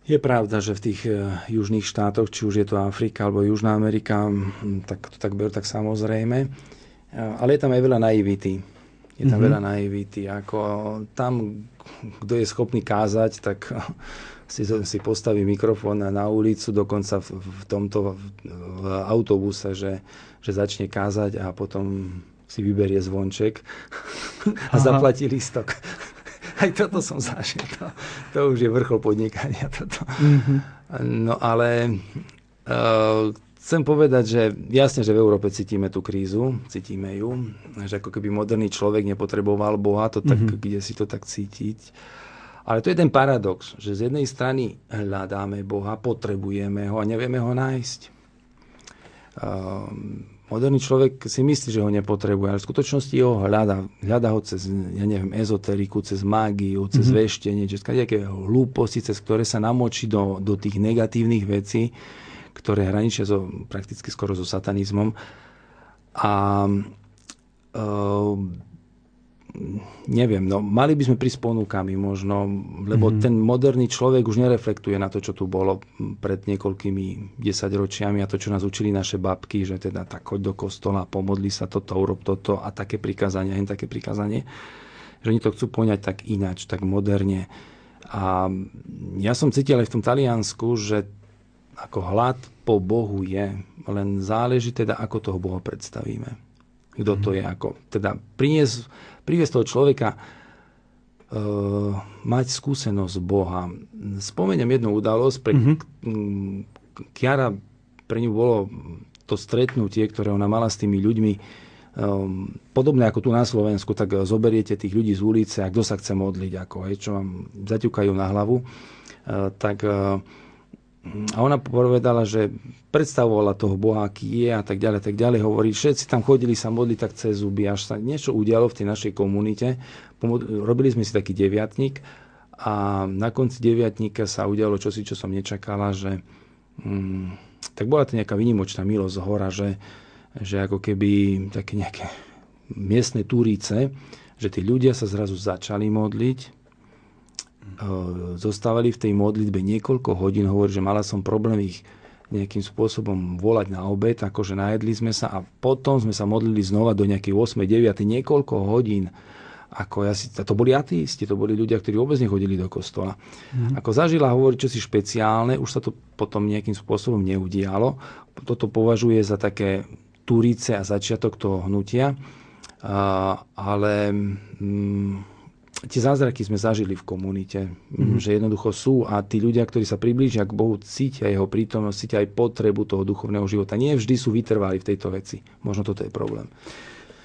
Je pravda, že v tých eh, južných štátoch, či už je to Afrika alebo Južná Amerika, hm, tak to tak berú tak samozrejme. Eh, ale je tam aj veľa naivity. Je tam mm-hmm. veľa naivity. Ako tam, kto je schopný kázať, tak si, si postaví mikrofón na ulicu, dokonca v, v tomto v autobuse, že, že začne kázať a potom si vyberie zvonček a Aha. zaplatí listok. Aj toto som zažil. To, to už je vrchol podnikania. Toto. Mm-hmm. No ale uh, chcem povedať, že jasne, že v Európe cítime tú krízu, cítime ju, že ako keby moderný človek nepotreboval Boha, to tak, mm-hmm. kde si to tak cítiť. Ale to je ten paradox, že z jednej strany hľadáme Boha, potrebujeme ho a nevieme ho nájsť. Um, moderný človek si myslí, že ho nepotrebuje, ale v skutočnosti ho hľada. Hľada ho cez, ja neviem, ezoteriku, cez mágiu, cez mm-hmm. veštenie, cez nejaké hlúposti, cez ktoré sa namočí do, do tých negatívnych vecí, ktoré hraničia so, prakticky skoro so satanizmom. A um, neviem, no mali by sme prísť ponúkami možno, lebo mm-hmm. ten moderný človek už nereflektuje na to, čo tu bolo pred niekoľkými desaťročiami a to, čo nás učili naše babky, že teda tak choď do kostola, pomodli sa toto, urob toto a také prikázanie, hen také prikázanie, že oni to chcú poňať tak ináč, tak moderne. A ja som cítil aj v tom Taliansku, že ako hlad po Bohu je, len záleží teda, ako toho Boha predstavíme. Kto to mhm. je, ako teda priniesť priviesť toho človeka mať skúsenosť Boha. Spomeniem jednu udalosť. Pre mm-hmm. Kiara, pre ňu bolo to stretnutie, ktoré ona mala s tými ľuďmi, um, podobné ako tu na Slovensku, tak zoberiete tých ľudí z ulice a kto sa chce modliť, ako, hej, čo vám zaťukajú na hlavu. Uh, tak uh, a ona povedala, že predstavovala toho Boha, aký je a tak ďalej, tak ďalej. Hovorí, všetci tam chodili sa modliť tak cez zuby, až sa niečo udialo v tej našej komunite. Robili sme si taký deviatník a na konci deviatníka sa udialo čosi, čo som nečakala, že mm, tak bola to nejaká vynimočná milosť z hora, že, že ako keby také nejaké miestne túrice, že tí ľudia sa zrazu začali modliť, zostávali v tej modlitbe niekoľko hodín, hovorí, že mala som problém ich nejakým spôsobom volať na obed, akože najedli sme sa a potom sme sa modlili znova do nejakej 8. 9. niekoľko hodín. Ako ja si, to boli ateisti, to boli ľudia, ktorí vôbec nechodili do kostola. Mm. Ako zažila hovoriť čosi špeciálne, už sa to potom nejakým spôsobom neudialo. Toto považuje za také turice a začiatok toho hnutia. Uh, ale mm, tie zázraky sme zažili v komunite, mm-hmm. že jednoducho sú a tí ľudia, ktorí sa priblížia k Bohu, cítia jeho prítomnosť, cítia aj potrebu toho duchovného života. Nie vždy sú vytrvali v tejto veci. Možno toto je problém.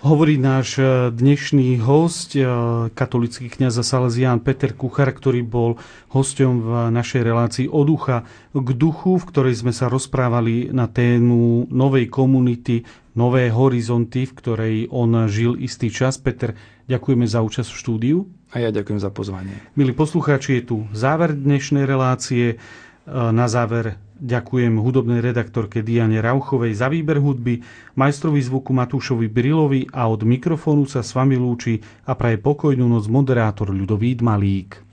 Hovorí náš e, dnešný host, e, katolický kniaz a Salesián Peter Kuchar, ktorý bol hosťom v našej relácii od ducha k duchu, v ktorej sme sa rozprávali na tému novej komunity, nové horizonty, v ktorej on žil istý čas. Peter, ďakujeme za účasť v štúdiu. A ja ďakujem za pozvanie. Milí poslucháči, je tu záver dnešnej relácie. E, na záver ďakujem hudobnej redaktorke Diane Rauchovej za výber hudby, majstrovi zvuku Matúšovi Brilovi a od mikrofónu sa s vami lúči a praje pokojnú noc moderátor Ľudovít Malík.